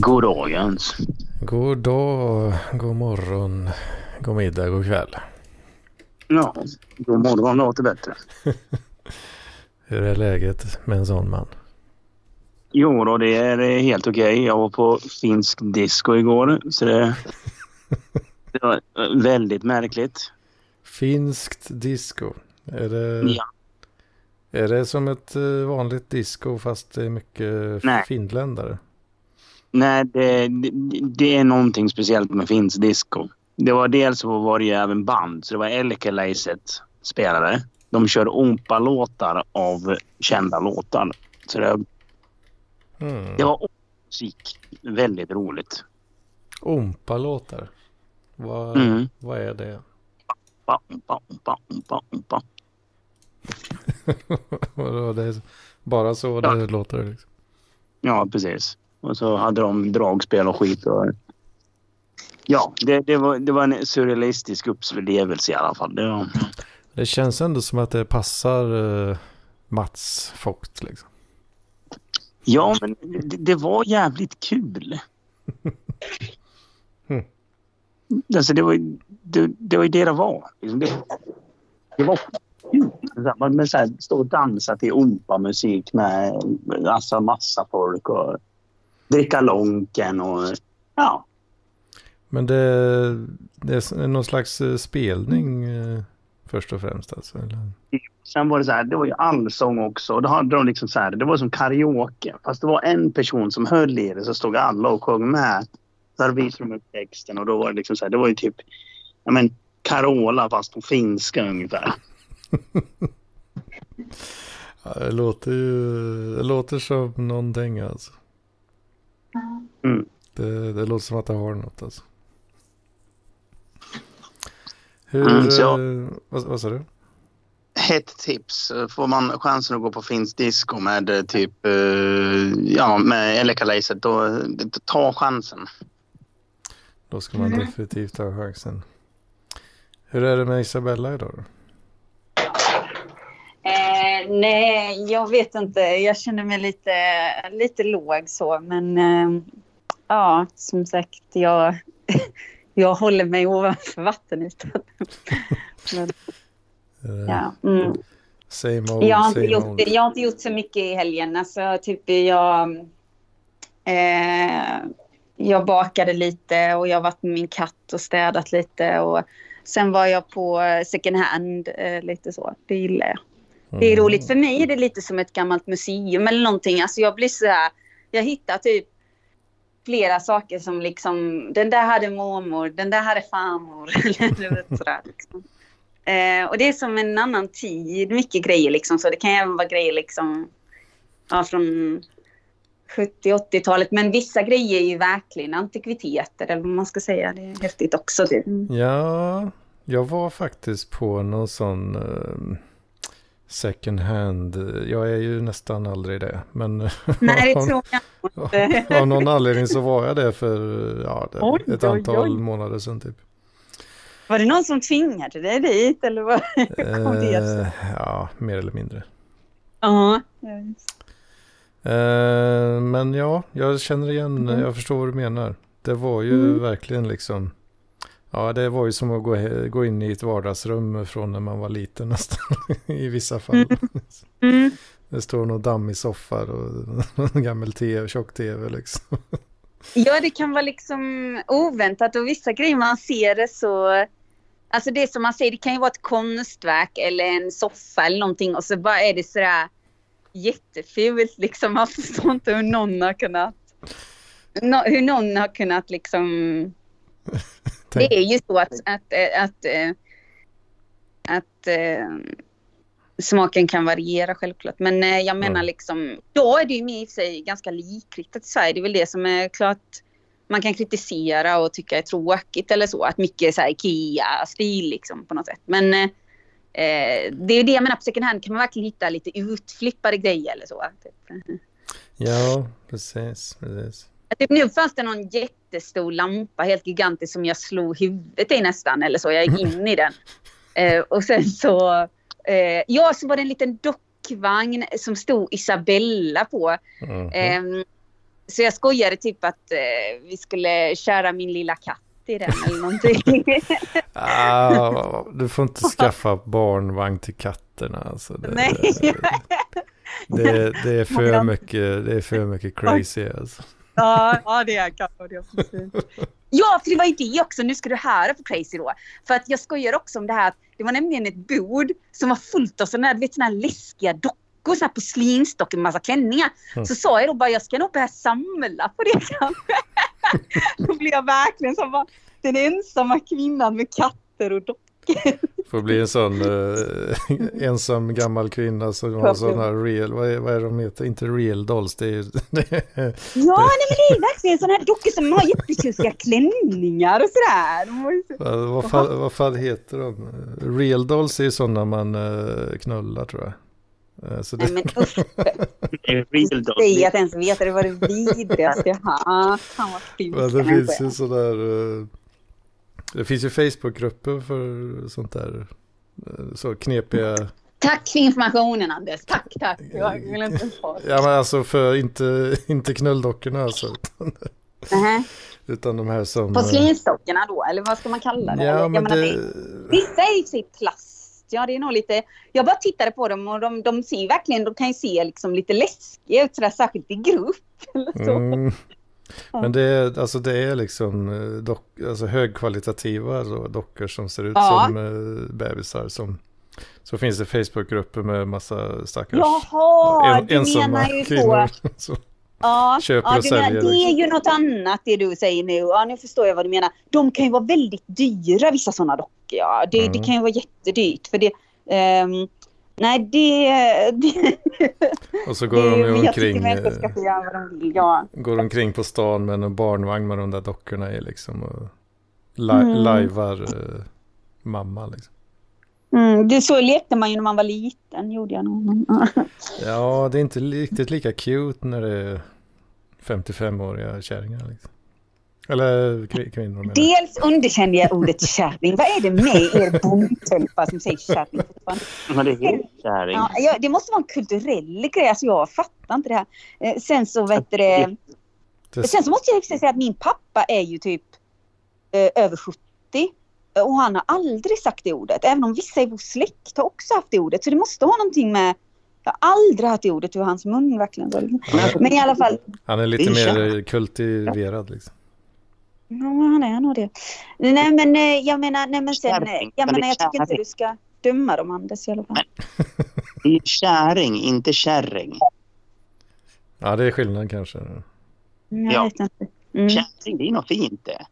God dag Jens. God dag, god morgon, god middag, god kväll. Ja, god morgon låter bättre. Hur är läget med en sån man? Jo då, det är helt okej. Jag var på finsk disco igår så det, det var väldigt märkligt. Finskt disco. Är det, Ja. är det som ett eh, vanligt disco fast det är mycket Nej. finländare? Nej, det, det, det är någonting speciellt med finsk disco. Det var dels så var det ju även band, så det var Elkelaiset spelare. De körde ompa-låtar av kända låtar. Så det, Mm. det var musik. Väldigt roligt. Ompa-låtar. Vad, Mm. vad är det? Ompa, ompa, ompa, ompa, ompa. Det är bara så Ja. det låter liksom. Ja, precis. Och så hade de dragspel och skit. Och... Ja, det, det, var, det var en surrealistisk upplevelse i alla fall. Det var... Det känns ändå som att det passar uh, Mats Vogt liksom. Ja, men det, det var jävligt kul. Mm. Alltså, det, var, ju- det, det var det det var. Liksom, Det, det var kul. Man så här, stå och dansa till ompa-musik med alltså, massa folk och dricka lonken och ja. Men det, det är någon slags eh, spelning eh, först och främst alltså? Eller? Sen var det så här, det var ju allsång också. Då hade de liksom så här, det var som karaoke. Fast det var en person som höll i det så stod alla och sjöng med. Hade visade de upp texten och då var det liksom så här, det var ju typ ja men Carola fast på finska ungefär. Ja, det låter ju det låter som någonting alltså. Mm. Det, det låter som att det har något alltså. Hur, Mm, så jag- eh, vad, vad sa du? Hett tips. Får man chansen att gå på finsk disco med eh, typ, eh, ja med Elekalaiset då, ta chansen. Då ska man definitivt ha chansen. Hur är det med Isabella idag då? Eh, nej, jag vet inte. Jag känner mig lite, lite låg så. Men eh, ja, som sagt, jag, jag håller mig ovanför vattenytan. men, Eh, ja, mm. Same old, jag, har inte same gjort, old. jag har inte gjort så mycket i helgen. Alltså, typ jag, eh, jag bakade lite och jag har varit med min katt och städat lite. Och sen var jag på second hand, eh, lite så. Det gillar jag. Det är Mm. roligt. För mig är det lite som ett gammalt museum eller någonting. Alltså jag blir så här, jag hittar typ flera saker som liksom, den där hade mormor, den där hade farmor. sådär, liksom. eh, och det är som en annan tid, mycket grejer liksom. Så det kan även vara grejer liksom, ja, från 70-80-talet. Men vissa grejer är ju verkligen antikviteter eller vad man ska säga. Det är häftigt också. Typ. Mm. Ja, jag var faktiskt på någon sån eh, second hand. Jag är ju nästan aldrig det. Men Nej, det tror jag inte. av någon anledning så var jag det för ja, det, Oj, ett oj, antal oj. månader sedan typ. Var det någon som tvingade dig dit eller vad? Kom det? Eh, ja, mer eller mindre. Ja. Eh, men ja, jag känner igen, Mm. jag förstår vad du menar. Det var ju Mm. verkligen liksom, ja det var ju som att gå, gå in i ett vardagsrum från när man var liten nästan i vissa fall. Mm. Det står någon dammig soffa och gammal tv, tjock-tv liksom. Ja, det kan vara liksom oväntat och vissa grejer man ser det så... Alltså det som man säger, det kan ju vara ett konstverk eller en soffa eller någonting och så bara är det sådär jättefult liksom. Man förstår inte hur någon har kunnat... hur någon har kunnat liksom... Det är ju så att, att, att, att, eh, att eh, smaken kan variera självklart. Men eh, jag menar liksom, då är det ju i och för sig ganska likriktat i Sverige. Det är väl det som är klart man kan kritisera och tycka är tråkigt eller så. Att mycket är så här Ikea-stil liksom på något sätt. Men eh, eh, det är ju det jag menar på second hand kan man verkligen hitta lite utflippade grejer eller så. Typ. ja, precis, precis. Typ nu fanns det någon jättestor lampa, helt gigantisk, som jag slog huvudet i nästan. Eller så. Jag gick in i den. Eh, och sen så... Eh, ja, så var det en liten dockvagn som stod Isabella på. Mhm. Eh, så jag skojade typ att eh, vi skulle köra min lilla katt i den eller någonting. ah, du får inte skaffa barnvagn till katterna. Alltså det, Nej. det, det, är för mycket, det är för mycket crazy. Alltså. Ja, ja, det är kanske det. Precis. Ja, för det var ju det också. Nu ska du höra på crazy då. För att jag skojar också om det här. Det var nämligen ett bord som var fullt av sådana här, vet, såna här läskiga dockor dockor, så här porslinsdockor med massa klänningar. Mm. Så sa jag då bara, jag ska nog börja samla på det kanske. då blev jag verkligen som bara, den ensamma kvinnan med katter och dockor. Får bli en sån uh, ensam gammal kvinna som har sådana här real, vad är, vad är de heter, inte real dolls, det är ju... ja, nej men det är verkligen sådana här dockor som har jättetjusiga klänningar och sådär. Vad, vad, fan, vad fan heter de? Real dolls är ju sådana man uh, knullar tror jag. Eh, så det... Nej men usch. Säg att ens veta det var det vidrigaste jag har. Fan vad fult. Det finns ju sådär. Eh, det finns ju Facebookgrupper för sånt där. Eh, så knepiga. Tack för informationen Anders. Tack, tack. Jag vill inte ha Ja men alltså för inte, inte knulldockorna alltså. Utan, uh-huh. utan de här som... Porslinsdockorna då? Eller vad ska man kalla det? Ja, men det... Vissa är ju plast Ja, det är nog lite... Jag bara tittade på dem och de, de ser verkligen, de kan ju se liksom lite läskiga ut sådär, särskilt i grupp. Eller så. Mm. Men det är, alltså det är liksom eh, dock, alltså högkvalitativa dockor som ser ut ja. som uh, bebisar. Som, så finns det Facebookgrupper med massa stackars Jaha, en, du menar ju kvinnor. Så. Ja, köper ja, och säljer. Menar, det är ju något annat det du säger nu. Ja, nu förstår jag vad du menar. De kan ju vara väldigt dyra vissa sådana dockor. Ja. Det, mm. det kan ju vara jättedyrt. För det, um, nej, det... det och så går det, de ju omkring... Vill, ja. Går omkring på stan med en barnvagn med de där dockorna i liksom. Och li mm. lajvar uh, mamma liksom. Mm, det så lekte man ju när man var liten, gjorde jag nog. ja, det är inte riktigt lika cute när det är 55-åriga kärringar. Liksom. Eller kvinnor. Menar. Dels underkänner jag ordet kärring. Vad är det med er bondtölpar som säger kärring Men det är kärring. Ja, det måste vara en kulturell grej. Alltså jag fattar inte det här. Eh, sen så vet det... Sen så måste jag säga att min pappa är ju typ eh, över 70. Och han har aldrig sagt det ordet. Även om vissa i vår släkt har också haft det ordet. Så det måste ha någonting med jag har aldrig hört det ordet ur hans mun verkligen. Men i alla fall. Han är lite mer kultiverad liksom. Ja, han är nog det. Nej, men eh, jag menar, nej, men sen, eh, jag, menar, jag tycker inte du ska döma dem, Anders, i alla fall. Det är käring, inte kärring. Ja, det är skillnad kanske. Jag ja. vet inte. Mm. Kärring, det är något fint det.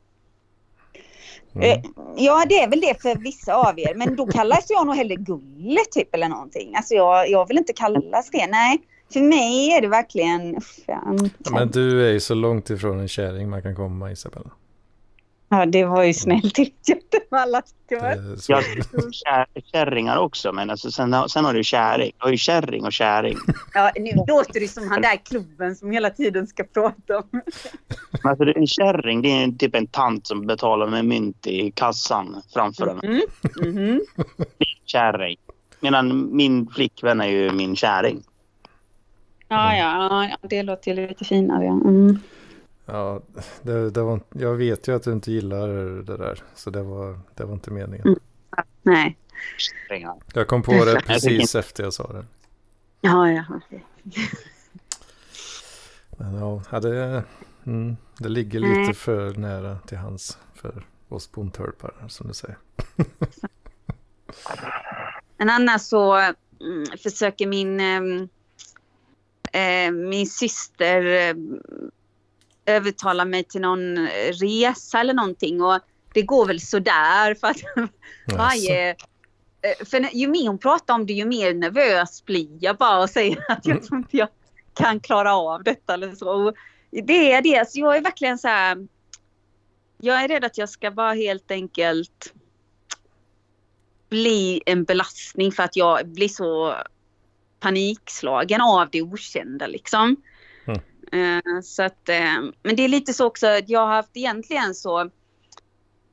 Mm. Eh, ja, det är väl det för vissa av er. Men då kallas jag nog hellre Gulle typ eller någonting. Alltså jag, jag vill inte kallas det. Nej, för mig är det verkligen... Fan. Men du är ju så långt ifrån en kärring man kan komma Isabella. Ja, det var ju snällt tyckte. Alla jag kärringar också, men alltså, sen, sen har du kärring. Du har ju kärring och kärring. Ja, nu låter du som han där klubben som hela tiden ska prata om. Alltså, en kärring, det är typ en tant som betalar med mynt i kassan framför en. Mm. Mm -hmm. Kärring. Medan min flickvän är ju min kärring. Ja, ja, ja det låter ju lite finare. Mm. Ja, det, det var, jag vet ju att du inte gillar det där. Så det var, det var inte meningen. Mm. Nej. Jag kom på det precis efter jag sa det. Ja, ja. Men ja, det, mm, det ligger lite Nej. för nära till hans för oss bondtölpar som du säger. Men annars så mm, försöker min, äh, min syster äh, övertala mig till någon resa eller någonting. Och det går väl sådär för att varje... Eh, för ju mer hon pratar om det ju mer nervös blir jag bara och säger att jag tror inte jag kan klara av detta eller så. Och det är det. Så jag är verkligen så här... Jag är rädd att jag ska bara helt enkelt bli en belastning för att jag blir så panikslagen av det okända liksom. Eh, så att, eh, men det är lite så också, jag har haft egentligen så...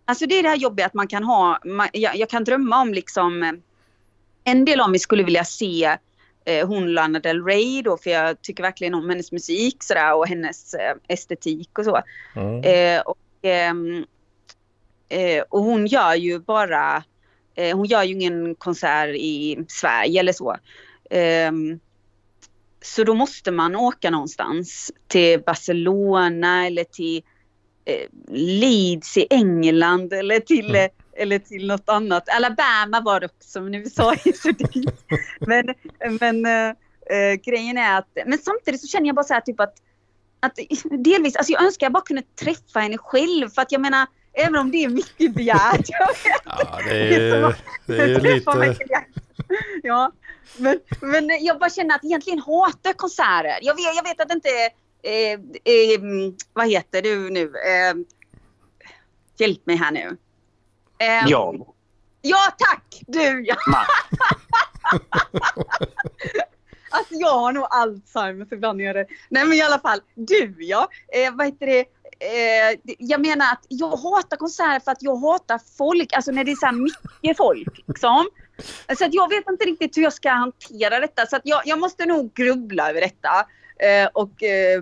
Alltså det är det här jobbiga att man kan ha, man, jag, jag, kan drömma om liksom... En del av mig skulle vilja se eh, hon Lana Del Rey då, för jag tycker verkligen om hennes musik sådär och hennes eh, estetik och så. Mm. Eh, och, ehm, eh, och hon gör ju bara, eh, hon gör ju ingen konsert i Sverige eller så. Ehm, så då måste man åka någonstans till Barcelona eller till eh, Leeds i England eller till, Mm. eh, eller till något annat. Alabama var det också, men USA är så dyrt. Men, men eh, eh, grejen är att, men samtidigt så känner jag bara så här typ att, att delvis, alltså jag önskar jag bara kunde träffa henne själv för att jag menar, även om det är mycket begärt. jag Ja, det Det är det är ju träffa lite... Ja, men, men jag bara känner att egentligen hatar jag konserter. Jag vet, jag vet att det inte är, eh, eh, vad heter du nu? Eh, hjälp mig här nu. Eh, Ja. Ja tack! Du ja. Alltså jag har nog Alzheimers ibland. Gör det. Nej men i alla fall, du ja. Eh, vad heter det? Eh, jag menar att jag hatar konserter för att jag hatar folk. Alltså när det är så här mycket folk. Liksom. Så att jag vet inte riktigt hur jag ska hantera detta. Så att jag, jag måste nog grubbla över detta. Eh, och eh,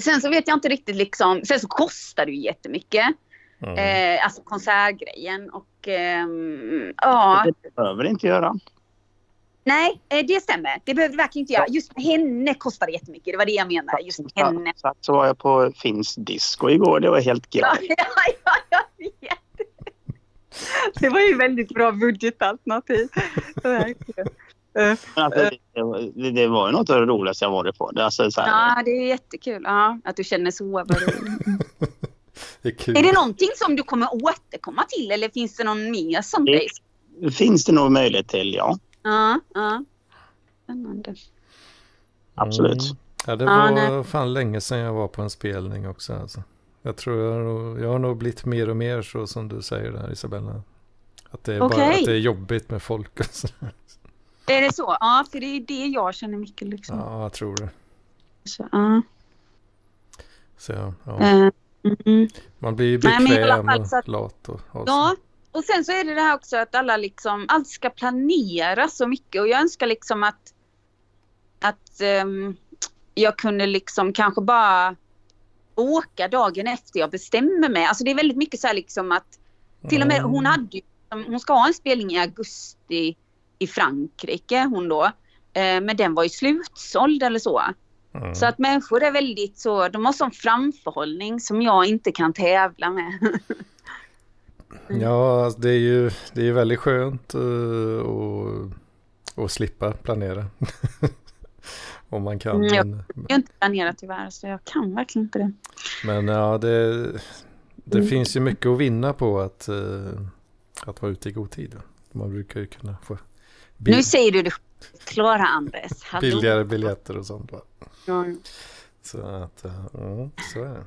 sen så vet jag inte riktigt liksom. Sen så kostar det ju jättemycket. Mm. Eh, alltså konsertgrejen. Och ehm, ja. Det behöver det inte göra. Nej, eh, det stämmer. Det behövde verkligen inte göra. Just henne kostar det jättemycket. Det var det jag menade. Just henne. Så, så var jag på Finns disco igår. Det var helt Ja, grej. ja, ja, jag vet. Det var ju väldigt bra budgetalternativ. Eh, Men alltså, det, det, det var ju något av det roligaste jag varit på. Det, är alltså, så här, Ja, det är jättekul. Ja, att du känner så. Det är kul. Är det någonting som du kommer återkomma till eller finns det någon mer som Det- dig? finns det nog möjlighet till, ja. Ja, ja. Spännande. Absolut. Mm. Ja, det Ja, var nej. fan länge sedan jag var på en spelning också. Alltså. Jag tror jag har, nog, jag har nog blivit mer och mer så som du säger där Isabella. Att det är, bara, Okej. att det är jobbigt med folk. Och. Är det så? Ja, för det är det jag känner mycket liksom. Ja, jag tror det. Så, ja. Så, ja, ja. Eh, mm. Man blir Nej, men i alla bekväm fall så och att- lat. Och, och Ja, och sen så är det det här också att alla liksom, allt ska planeras så mycket och jag önskar liksom att, att ehm, jag kunde liksom kanske bara åka dagen efter jag bestämmer mig. Alltså det är väldigt mycket så här liksom att till och med Mm. hon hade ju, hon ska ha en spelning i augusti i Frankrike hon då. Eh, men den var ju slutsåld eller så. Mm. Så att människor är väldigt så, de har sån framförhållning som jag inte kan tävla med. Ja, alltså, det är ju det är väldigt skönt att, att slippa planera. Om man kan. Mm, ja. Jag har inte planerat tyvärr så jag kan verkligen inte det. men ja, det, det Mm. finns ju mycket att vinna på att, uh, att vara ute i god tid. Man brukar ju kunna få bil, Nu säger du det Klara Andres. Hallå. billigare biljetter och sånt. Va? Ja. Så att, uh, mm, så är det.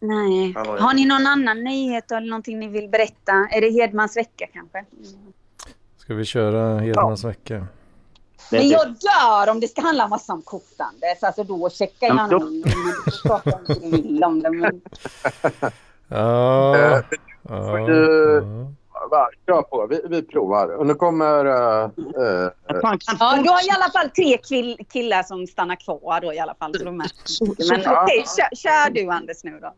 Nej. Hallå, ja. Har ni någon annan nyhet eller någonting ni vill berätta? Är det Hedmans vecka kanske? Ska vi köra Hedmans vecka? Det, Men jag dör om det ska handla massa om kotandes. Alltså då checkar jag Ja, prata om det. Men... Ja, Eh, ja, ja. Kör på, vi, vi provar. Och nu kommer... Uh, uh, Ja, du har i alla fall tre kill- killar som stannar kvar då i alla fall. Så de Men så, okej, kör, kör du Anders nu då.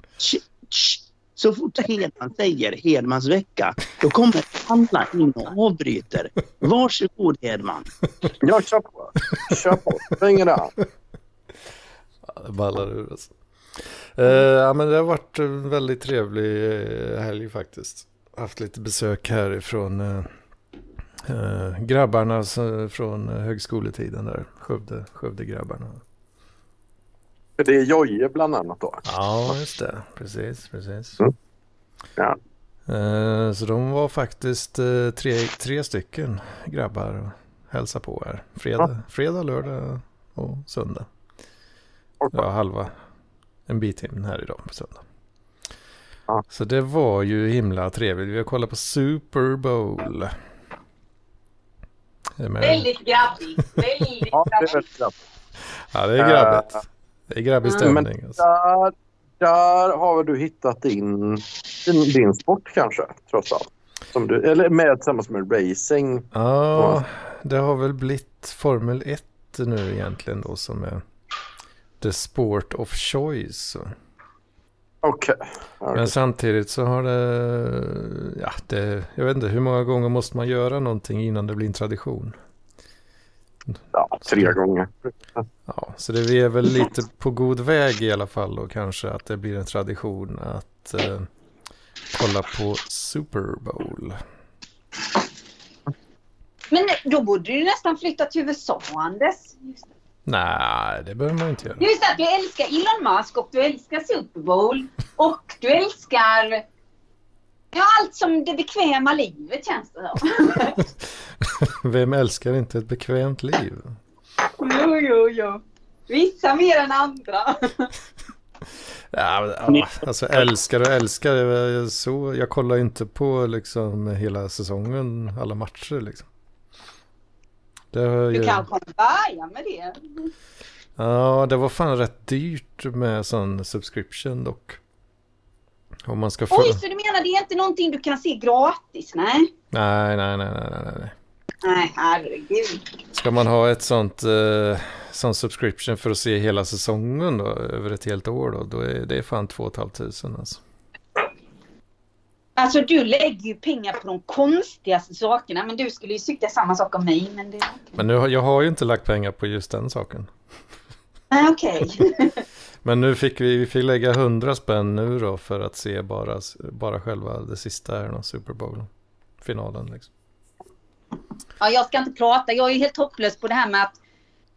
Så fort Hedman säger Hedmans vecka, då kommer alla in och avbryter. Varsågod Hedman. ja, kör på. Kör på. Stänger det an. Ja, det ballar ur alltså. Eh, ja men det har varit en väldigt trevlig helg faktiskt. Haft lite besök härifrån eh, eh, grabbarna från eh, högskoletiden där. Skövde, Skövde grabbarna. Det är Jojje bland annat då. Ja just det, precis, precis. Mm. Ja. Eh, så de var faktiskt eh, tre, tre stycken grabbar och hälsade på här. Fredag, fredag, lördag och söndag. Ja, halva. En bit in här idag på söndag. Ja. Så det var ju himla trevligt. Vi har kollat på Super Bowl. Väldigt grabbigt. Väldigt ja, det är grabbigt. Ja, det är grabbigt. Det är grabbig stämning. Alltså. Där, där har du hittat din, din, din sport kanske, trots allt. Som du, eller med tillsammans med racing. Ja, det har väl blivit Formel 1 nu egentligen då som är the sport of choice. Okej. Men Okay. samtidigt så har det, ja, det, jag vet inte hur många gånger måste man göra någonting innan det blir en tradition. Ja, tre gånger. Ja, så det, är väl lite på god väg i alla fall då kanske att det blir en tradition att eh, kolla på Super Bowl. Men då borde du nästan flytta till USA, Anders. Nej, det behöver man inte göra. just att du älskar Elon Musk och du älskar Super Bowl. Och du älskar ja, allt som det bekväma livet känns det som. Vem älskar inte ett bekvämt liv? Jo, jo, jo. Vissa mer än andra. Ja, alltså älskar och älskar. Så, jag kollar inte på liksom hela säsongen, alla matcher liksom. Har Du ju, kan börja med det. ja, det var fan rätt dyrt med sån subscription dock. Om man ska få... Oj, så du menar det är inte någonting du kan se gratis? Nej. Nej, nej, nej, nej, nej, nej. Nej, herregud. Ska man ha ett sånt, eh, sån subscription för att se hela säsongen då, över ett helt år då, då är det fan 2 500 alltså. Alltså du lägger ju pengar på de konstigaste sakerna. Men du skulle ju tycka samma sak om mig. Men det... Men nu, har- jag har ju inte lagt pengar på just den saken. Nej, okej. Men nu fick vi, vi fick lägga 100 spänn nu då för att se bara, bara själva det sista här då, Super Bowl. Finalen liksom. Ja, jag ska inte prata. Jag är helt hopplös på det här med att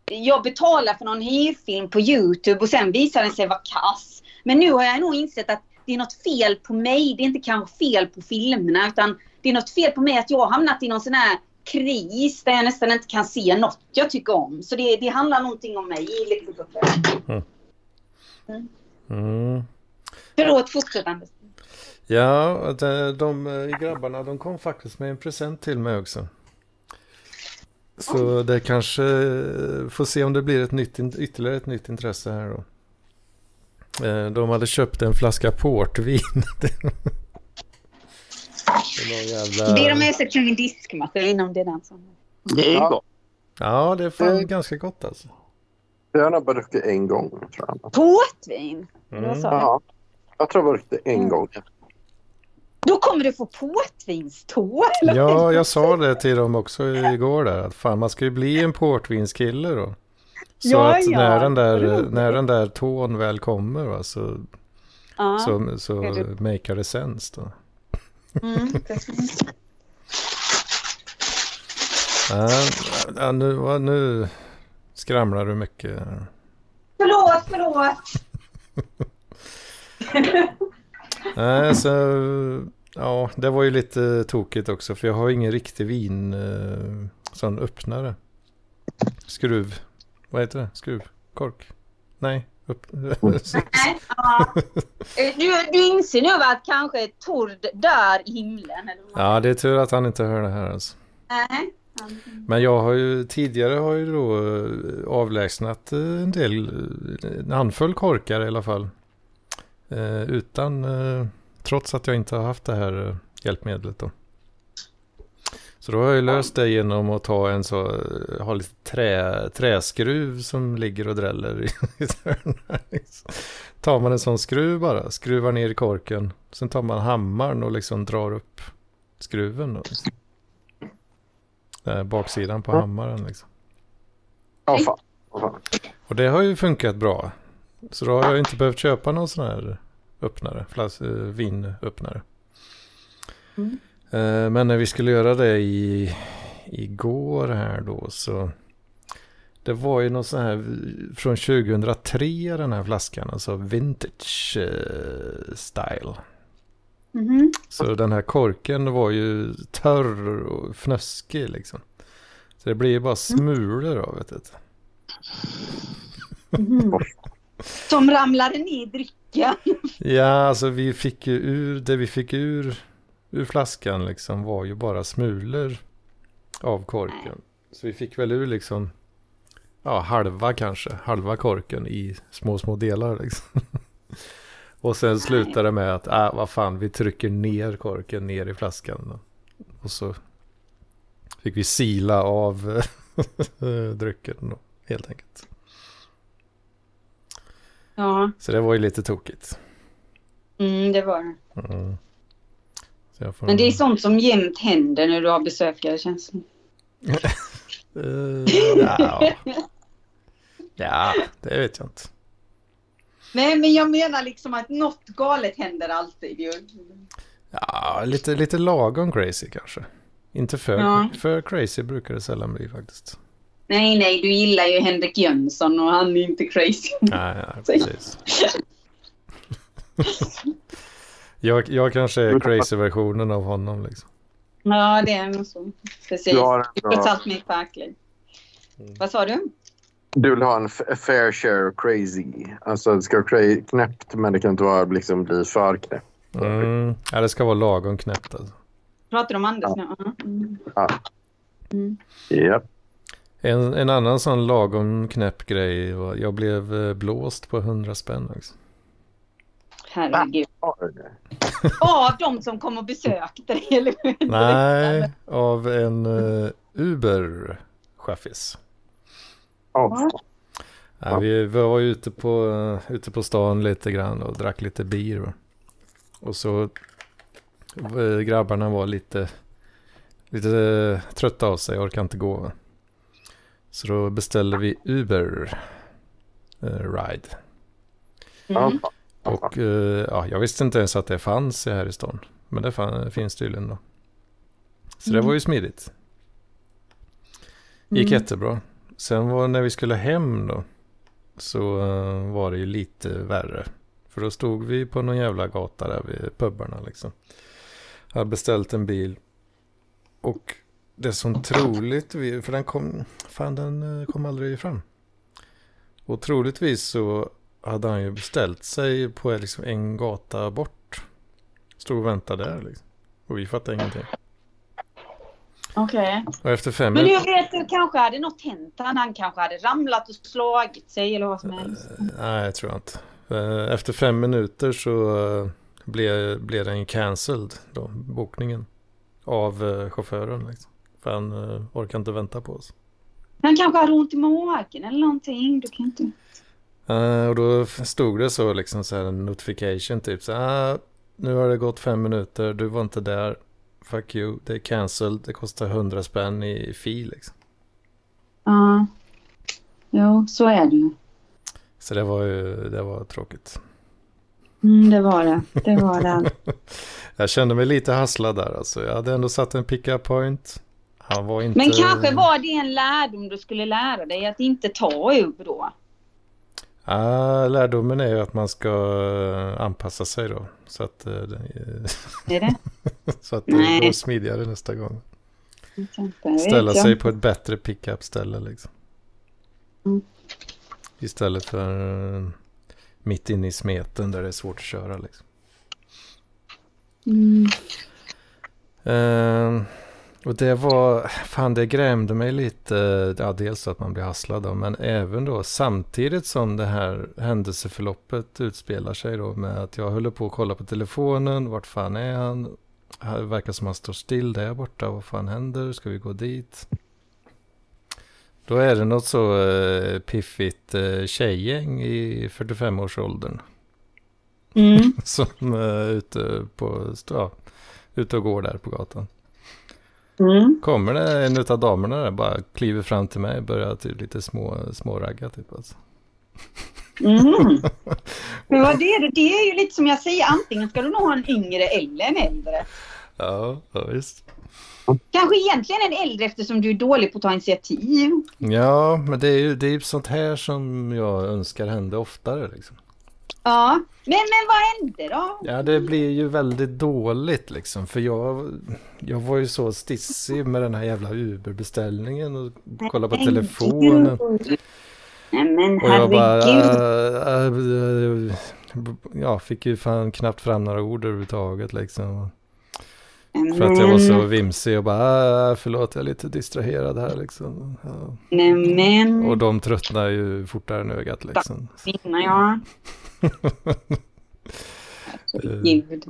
jag betalar för någon hyrfilm på Youtube och sen visar den sig vara kass. Men nu har jag nog insett att det är något fel på mig. Det är inte kanske fel på filmerna utan det är något fel på mig att jag har hamnat i någon sån här kris där jag nästan inte kan se något jag tycker om. Så det, det handlar någonting om mig. Liksom. Mm. Förlåt, fortsätt Anders. Ja, de, de eh, grabbarna de kom faktiskt med en present till mig också. Så det kanske, eh, får se om det blir ett nytt, ytterligare ett nytt intresse här då. Eh, De hade köpt en flaska portvin. Det jävla... Ber om ursäkt för min diskmaskin om det är den som... Det är gott. Ja, det är fan Mm. ganska gott alltså. Jag har nog bara druckit en gång tror jag. Portvin? Mm. Ja. Jag tror jag bara druckit en Mm. gång. Då kommer du få portvinstå? Ja, jag sa det till dem också igår där. Att fan, man ska ju bli en portvinskille då. Så Ja, att ja. när, den där, Roligt. när den där tån väl kommer va, så, Ja. så, så det- makear det sense då. Mm. Ja, nu, nu skramlar du mycket. Förlåt, förlåt. Nej, så, ja, det var ju lite tokigt också. För jag har ingen riktig vin, eh, sån öppnare. Skruv, vad heter det? Skruv? Kork? Nej, upp... Nej, ja. Eh, Du, du inser nu va, att kanske Tord dör i himlen? Eller vad? ja, det är tur att han inte hör det här alltså. Nej. Men jag har ju tidigare har ju då eh, avlägsnat eh, en del, en handfull korkar i alla fall. Eh, utan, eh, trots att jag inte har haft det här hjälpmedlet då. Så då har jag löst det genom att ta en så, ha lite trä, träskruv som ligger och dräller i, i liksom. Tar man en sån skruv bara, skruvar ner i korken. Sen tar man hammaren och liksom drar upp skruven. Liksom. Eh, baksidan på hammaren liksom. Ja, fan. Och det har ju funkat bra. Så då har jag inte behövt köpa någon sån här öppnare, flas, eh, vinöppnare. Mm. Eh, Men när vi skulle göra det i, igår här då så det var ju någon sån här från 2003 den här flaskan, alltså vintage eh, style. Mhm. Så den här korken var ju törr och fnöskig liksom. Så det blir ju bara smulor av det. Mhm. Som ramlade ner i drickan. Ja, alltså vi fick ju ur, det vi fick ur, ur flaskan liksom var ju bara smulor av korken. Så vi fick väl ur liksom, ja halva kanske, halva korken i små, små delar liksom. Och sen slutade det med att, äh, vad fan, vi trycker ner korken ner i flaskan. Och så fick vi sila av drycken då, helt enkelt. Ja, Så det var ju lite tokigt. mm, det var det. Mm. Får... Men det är sånt som jämt händer när du har besökare känns det Eh, ja. ja, det vet jag inte. Nej, men jag menar liksom att något galet händer alltid ju. Ja, lite, lite lagom crazy kanske. Inte för, Ja. för crazy brukar det sällan bli faktiskt. Nej, nej, du gillar ju Henrik Jönsson och han är inte crazy. Nej, nej precis. jag, jag kanske är crazy-versionen av honom liksom. Ja, det är nog så. Precis. Du har en bra- får allt mitt verkligen. Vad sa du? Du vill ha en fair share crazy. Alltså det ska vara knäppt men det kan inte vara, liksom, bli för knäppt. Mm. Ja, det ska vara lagom knäppt alltså. Pratar du om Anders nu? Ja. Mm. Ja. Mm. Japp. En, en annan sån lagom knäpp grej var jag blev eh, blåst på 100 spänn också. Herregud. Av de som kom och besökte dig, eller hur? Nej, av en uh, Uber-chaffis. Ja. Ja, vi, vi var ju ute på, eh, ute på stan lite grann och drack lite bier. Och så eh, grabbarna var lite, lite eh, trötta av sig, orkade inte gå. Så då beställde vi Uber eh, Ride. Mm. Och eh, ja, jag visste inte ens att det fanns här i stan. Men det finns tydligen då. Så det Mm. var ju smidigt. Gick Mm. jättebra. Sen var när vi skulle hem då. Så eh, var det ju lite värre. För då stod vi på någon jävla gata där vid pubarna liksom. Jag hade beställt en bil. Och det som troligt, för den kom, fan den eh, kom aldrig fram. Och troligtvis så hade han ju beställt sig på liksom en gata bort. Stod och väntade där liksom. Och vi fattade ingenting. Okej. Och efter fem Men jag vet, det kanske hade något hänt. Han, han kanske hade ramlat och slagit sig eller vad som helst. Nej, jag tror jag inte. Eh, Efter fem minuter så eh, blev, blev den cancelled då, bokningen. Av eh, chauffören liksom. För han orkar inte vänta på oss. Han kanske hade ont i magen eller någonting. Du kan inte... Eh, och då stod det så liksom så här en notification typ så ah, nu har det gått fem minuter, du var inte där. Fuck you, det är cancelled, det kostar hundra spänn i fee liksom. Ja. Jo, så är det ju. Så det var ju, det var tråkigt. Mm, det var det. Det var det. Jag kände mig lite hasslad där alltså. Jag hade ändå satt en pick-up point. Han var inte... Men kanske var det en lärdom du skulle lära dig att inte ta Uber då? Ah, lärdomen är ju att man ska eh, anpassa sig då. Så att, eh, Är det? så att det går smidigare nästa gång. Ställa jag sig på ett bättre pickup ställe liksom. Mm. Istället för eh, mitt inne i smeten där det är svårt att köra liksom. Mm. Eh, och det var, fan det grämde mig lite, ja dels att man blir hasslad då, men även då samtidigt som det här händelseförloppet utspelar sig då med att jag håller på att kolla på telefonen, vart fan är han? Det verkar som han står still där borta, vad fan händer? Ska vi gå dit? Då är det något så eh, piffigt eh, tjejgäng i 45-årsåldern Mm. som är ute, på, ja, ute och går där på gatan. Mm. Kommer det en av damerna där bara kliver fram till mig och börjar typ lite små, småragga typ alltså. Mm. Men vad är det? det är ju lite som jag säger, antingen ska du nog ha en yngre eller en äldre. Ja, ja visst. Kanske egentligen en äldre eftersom du är dålig på att ta initiativ. Ja, men det är ju det är sånt här som jag önskar hände oftare liksom. Ja, men, men vad hände då? Ja, det blir ju väldigt dåligt liksom. För jag, jag var ju så stissig med den här jävla Uber-beställningen och kollade på telefonen. Men Och jag bara, herregud. äh, äh, ja, fick ju fan knappt fram några ord överhuvudtaget liksom. För att jag var så vimsig och bara, äh, förlåt jag är lite distraherad här liksom. Ja. Nej men, Och de tröttnar ju fortare än ögat liksom. kvinna ja. Herregud.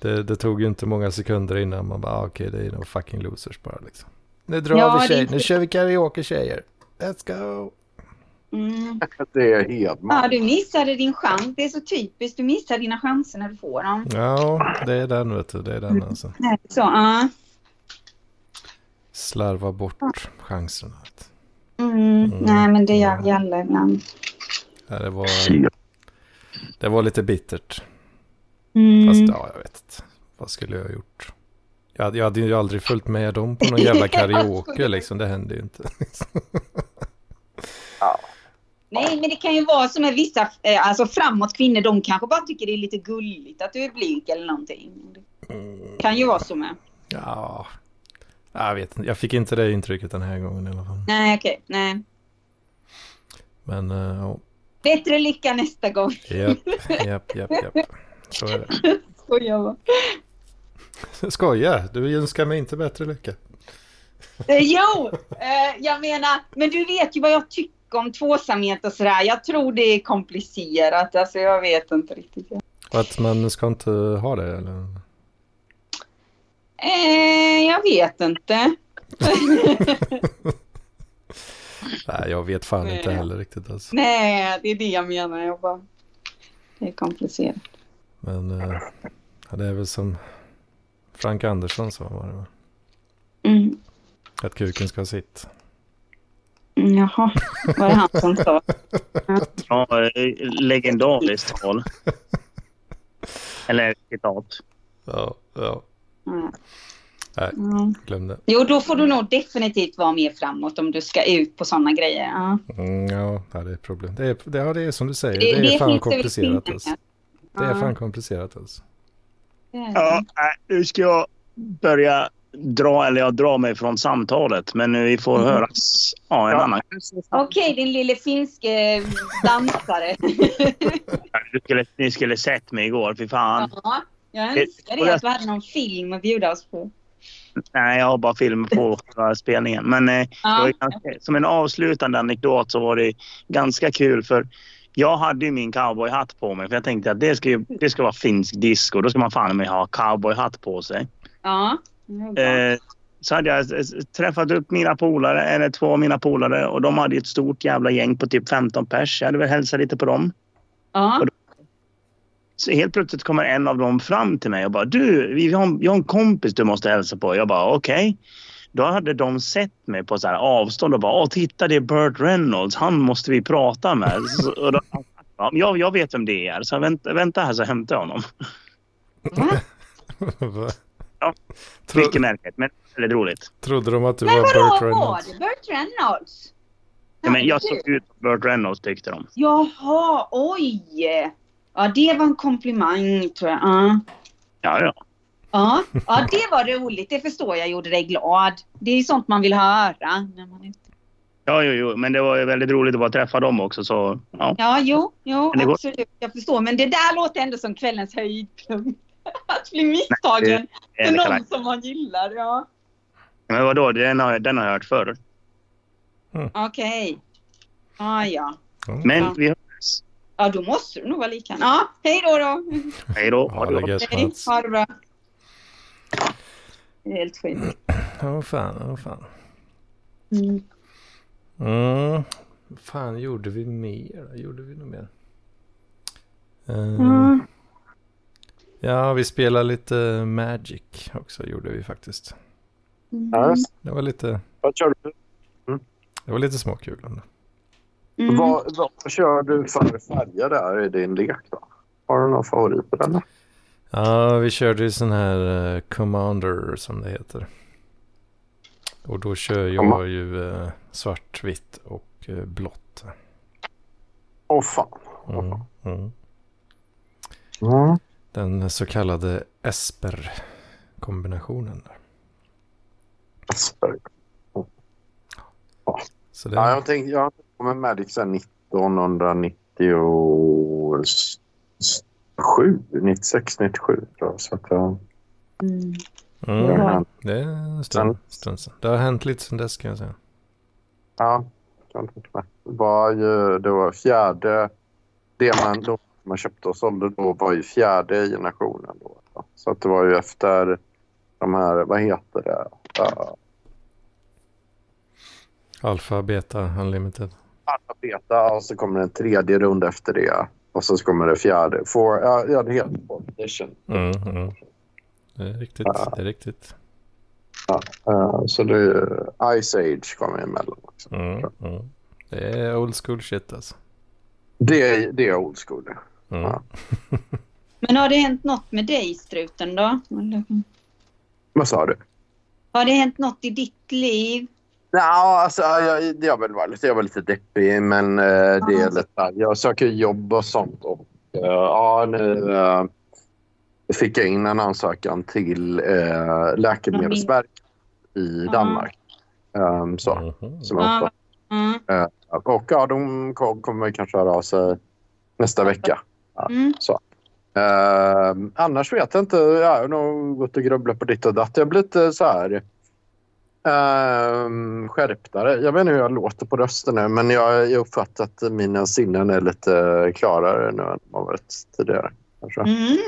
Det, det tog ju inte många sekunder innan man bara, ah, okej det är nog fucking losers bara liksom. Nu drar Ja, vi tjejer, nu kör vi karaoke tjejer. Let's go! Mm. Det är Hedman. Ja, du missade din chans. Det är så typiskt. Du missar dina chanser när du får dem. Ja, det är den vet du, det är den alltså. Så, ja. Slarva bort chanserna. vet Mm. Nej, men det gör vi alla ibland. Ja, det, var, det var lite bittert. Mm. Fast ja, jag vet inte. Vad skulle jag ha gjort? Jag hade, jag hade ju aldrig följt med dem på någon jävla karaoke liksom. Det hände ju inte. Nej, men det kan ju vara som med vissa, eh, alltså framåt kvinnor, de kanske bara tycker det är lite gulligt att du är blyg eller någonting. Det kan ju vara så med. Ja, jag vet inte. Jag fick inte det intrycket den här gången i alla fall. Nej, okej. Nej. Men uh, Bättre lycka nästa gång. japp, japp, japp, japp. Så är det. Skojar bara. Skoja, du önskar mig inte bättre lycka. Eh, jo, eh, jag menar, men du vet ju vad jag tycker om tvåsamhet och sådär. Jag tror det är komplicerat. Alltså jag vet inte riktigt. Och att man ska inte ha det eller? Eh, jag vet inte. Nej, jag vet fan inte Nej. heller riktigt alltså. Nej, det är det jag menar. Jag bara... Det är komplicerat. Men eh, det är väl som Frank Andersson sa var det va? Mm. Att kuken ska ha sitt. Jaha, var det han som sa? Ja, legendariskt tal. Eller citat. Ja, ja, Mm. Nej. Glöm det. Jo, då får du nog definitivt vara mer framåt om du ska ut på sådana grejer. Ja. Mm, ja, det är problem. Det är, det, ja, det är som du säger. Det- Det, det är fan komplicerat alltså. Det är fan komplicerat alltså. Ja, nu ska jag börja dra, eller jag drar mig från samtalet. Men vi får Mm. höras ja, en Ja. annan Okej, din lille finske dansare. du skulle, Ni skulle sett mig igår, fy fan. ja, jag önskar det att du hade någon film att bjuda oss på. Nej, jag har bara film på spelningen. Men eh, det var Ja. ganska, som en avslutande anekdot så var det ganska kul för jag hade ju min cowboyhatt på mig för jag tänkte att det ska, ju, det ska vara finsk disco. Då ska man fan med ha cowboyhatt på sig. Ja. Eh, så hade jag eh, träffat upp mina polare, eller två av mina polare och de hade ett stort jävla gäng på typ 15 pers. Jag hade väl hälsat lite på dem. Ja. Så helt plötsligt kommer en av dem fram till mig och bara du, vi har, jag har en kompis du måste hälsa på. Jag bara okej. Då hade de sett mig på så här avstånd och bara åh titta det är Burt Reynolds, han måste vi prata med. Så, och då, ja, jag, jag vet vem det är så vänta, vänta här så hämtar jag honom. Va? Ja. Tro, Mycket märkligt men väldigt roligt. trodde de att du Men var Burt Reynolds? det Burt Reynolds? Ja, men jag såg ut som Burt Reynolds tyckte de. Jaha, oj! Ja, det var en komplimang tror jag. Ja. Ja, ja. Ja, ja, det var roligt. Det förstår jag gjorde dig glad. Det är ju sånt man vill höra. När man ute. Ja, jo, jo, men det var väldigt roligt att bara träffa dem också. Så, ja. Ja, jo, jo Men absolut. Jag förstår. Men det där låter ändå som kvällens höjdpunkt. Att bli misstagen för någon som man gillar. Ja, Men vadå, den har, den har jag hört förr. okej. Ja, ja. Ja. Men Ja. vi hörs. Ja, då måste du nog vara lika. Ja, hej då då. Hej då. Ja, Ha det det gött Hej, ha det bra. Det är helt skit. Ja, fan, ja, fan. Mm. Mm. Vad fan gjorde vi mer? Gjorde vi något mer? Eh, Mm. Ja, vi spelade lite Magic också gjorde vi faktiskt. Ja, Det var lite, Vad kör du, det var lite småkul ändå. Mm. vad, vad kör du för färger där i din lek? Då? Har du några favoriter? Eller? Ja, vi körde ju sån här eh, Commander som det heter. Och då kör jag ju uh, svart, vitt och uh, blått. Åh fan. Mm, mm. Mm. Den så kallade Esper-kombinationen. där. Asperger. Så det, Ja, jag tänkte, jag har med Magic sedan 1997, 96, 97 tror jag. Så att, ja. Mm. mm, Ja. det är en stund, stund sedan. Det har hänt lite sedan dess kan jag säga. Ja, kan jag tänka mig. Det var ju var fjärde, det man, då man köpte och sålde då var ju fjärde generationen. Då. Så att det var ju efter de här, vad heter det? Uh, Alfa, beta, unlimited. Alfa, beta och så kommer en tredje runda efter det. Och så kommer det fjärde. Four, ja, ja, det heter fourth edition. Mm, mm. Det är riktigt. Ja. Det är riktigt. Ja, uh, så det Ice Age kommer emellan också. Mm, mm. Det är old school shit alltså. Det, är- det är old school. Mm. Ja. Men har det hänt något med dig, struten då? Vad sa du? Har det hänt något i ditt liv? Ja, alltså, jag, jag, väl var lite, jag var lite deppig, men eh, det är lite... Jag söker jobb och sånt. Och, eh, ja, nu eh, fick jag in en ansökan till eh, Läkemedelsverket i Ja. Danmark. Um, så, Mhm. som jag. Mm. och ja, de kom- kommer kanske höra av sig nästa vecka. Mm. Uh, annars vet jag inte. Jag har nog gått och grubblat på ditt och datt. Jag blivit lite så här uh, skärptare. Jag vet inte hur jag låter på rösten nu men jag har uppfattat att mina sinnen är lite klarare nu än har varit tidigare. Kanske. Mm.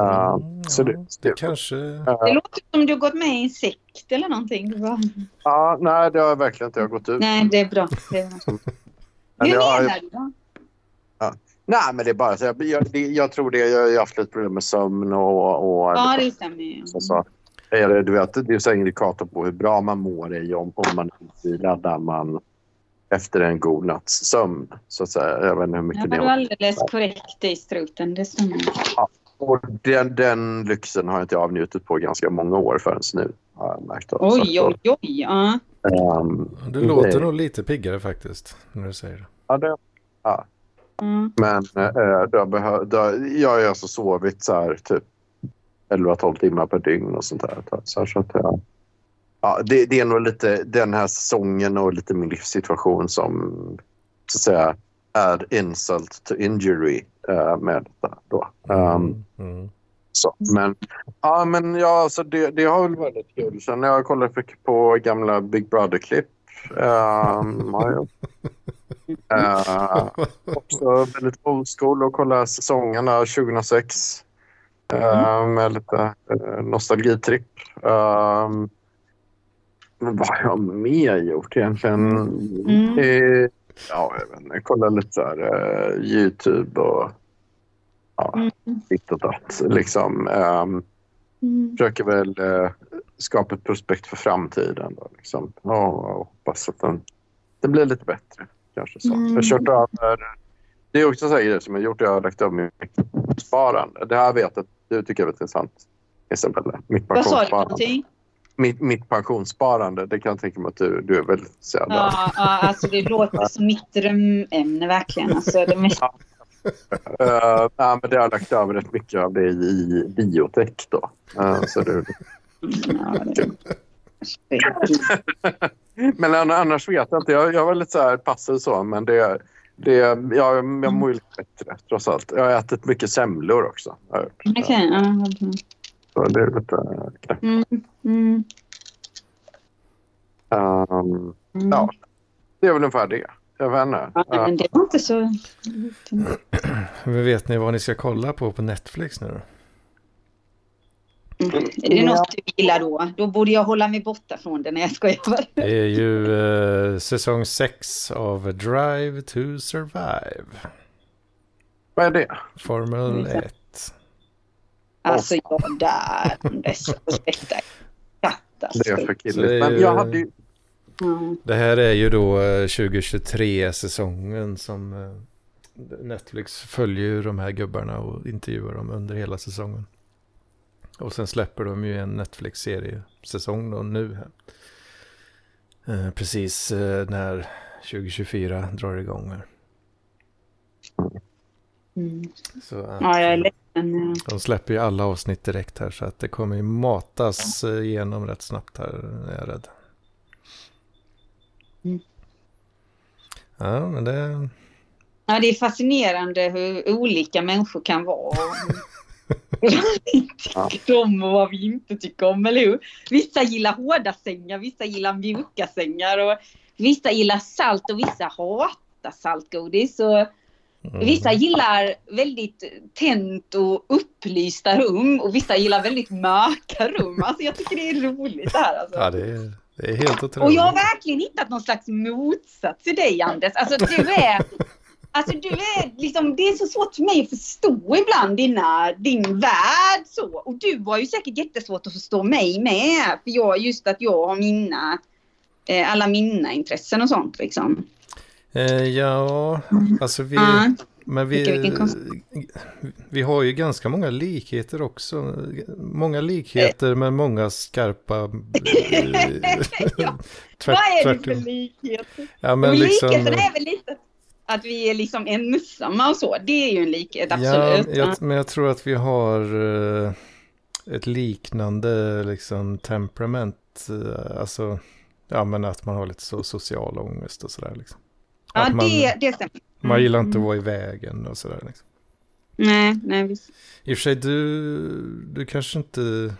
Uh, Mm, så det- ja, det kanske... Det låter som du har gått med i en sekt eller någonting. Det ja, nej, det har jag verkligen inte. Jag har gått ut. Nej, det är bra. Det är bra. Men Hur jag, menar du då? Nej, men det är bara så. Jag, jag, det- jag tror det. Jag har haft lite problem med sömn och... och Ja, det stämmer ju. Så, så. Är det, du vet, det är så en indikator på hur bra man mår i om, om man är utvilad när man efter en god natts sömn. Så att säga. Jag vet inte hur Ja, mycket är det alldeles korrekt i struten. Det stämmer. och den, den lyxen har jag inte avnjutit på ganska många år förrän nu. Har jag märkt. Oj, oj, oj. Ja. Um, Du låter nog lite piggare faktiskt. När du säger det. Ja, det, Mm. men eh, har behö, har, jag har alltså sovit så här typ 11-12 timmar per dygn och sånt där. Så, här, så att jag, ja, det, det är nog lite den här säsongen och lite min livssituation som så att säga är insult to injury eh, med detta då. Um, Mm. så. Men, ja, men ja, alltså det, det har väl varit kul. Sen har jag kollat mycket på gamla Big Brother-klipp. Um, har jag. Eh, också väldigt old school att kolla säsongerna 2006 eh, med lite uh, nostalgitripp. Um, vad har jag mer gjort egentligen? Mm. Eh, ja, jag vet inte. Jag kollar lite så här, eh, Youtube och ja, Mm. ditt och datt. Liksom, um, Mm. försöker väl eh, skapa ett prospekt för framtiden. Då, liksom. ja, och hoppas att den, det blir lite bättre. Kanske så. Mm. Jag har kört över... Det är också så här grejer som jag gjort. Jag har lagt över mitt sparande. Det här vet jag att du tycker är väldigt intressant, Isabella. Mitt Vad sa du någonting? Mitt, mitt pensionssparande, det kan jag tänka mig att du, du är väldigt intresserad av. Ja, ja, alltså det låter som mitt drömämne verkligen. Alltså, det mest... Uh, nej, men det har lagt över rätt mycket av det i biotech. Då. Eh, så det. Men an- annars vet jag inte. Jag, jag var lite så här passiv så, men det, det, jag, jag mår ju lite bättre trots allt. Jag har ätit mycket semlor också. Okej. ja, okej. Så det är lite knäppt. Mm, mm, Um, mm. Ja. det är väl ungefär det. Jag vet inte. Ja, men det var inte så... Men vet ni vad ni ska kolla på på Netflix nu då? Mm. Är det något du gillar då? Då borde jag hålla mig borta från det när jag skojar. Det är ju eh, säsong 6 av Drive to Survive. vad är det? Formel Mm. 1. Alltså jag där. Är Det är för. Så det är killigt. Men jag hade ju... Mm. Det här är ju då eh, 2023-säsongen som eh, Netflix följer ju de här gubbarna och intervjuar dem under hela säsongen. Och sen släpper de ju en Netflix-seriesäsong då nu här. Eh, Precis eh, när 2024 drar igång här. Mm. Att, Ja, jag är ledsen. De släpper ju alla avsnitt direkt här så att det kommer ju matas eh, igenom rätt snabbt här är jag rädd. Mm. Ja, men det... Ja, det är fascinerande hur olika människor kan vara. Vad vi tycker om och vad vi inte tycker om, eller hur? Vissa gillar hårda sängar, vissa gillar mjuka sängar och vissa gillar salt och vissa hatar saltgodis. Och Mm. Vissa gillar väldigt tänt och upplysta rum och vissa gillar väldigt mörka rum. Alltså jag tycker det är roligt det här. Alltså. Ja, det är, det är helt otroligt. Och jag har verkligen hittat någon slags motsats till dig Anders. Alltså du är, alltså du är liksom, det är så svårt för mig att förstå ibland dina, din värld så. Och du har ju säkert jättesvårt att förstå mig med. För jag, just att jag har mina, eh, alla mina intressen och sånt liksom. Eh, ja, alltså vi... Ja. Men vi, vi har ju ganska många likheter också. Många likheter men många skarpa... eh, Ja. tvärt, Vad är det för likheter? Ja, men liksom, likheten är väl lite att vi är liksom ensamma och så. Det är ju en likhet, ja, absolut. jag, men jag tror att vi har eh, ett liknande liksom temperament. eh, Alltså, ja men att man har lite så social ångest och sådär liksom. ja, man- det, det stämmer. Man gillar inte att Mm. vara i vägen och sådär liksom. Nej, nej visst. I och för sig, du, du kanske inte...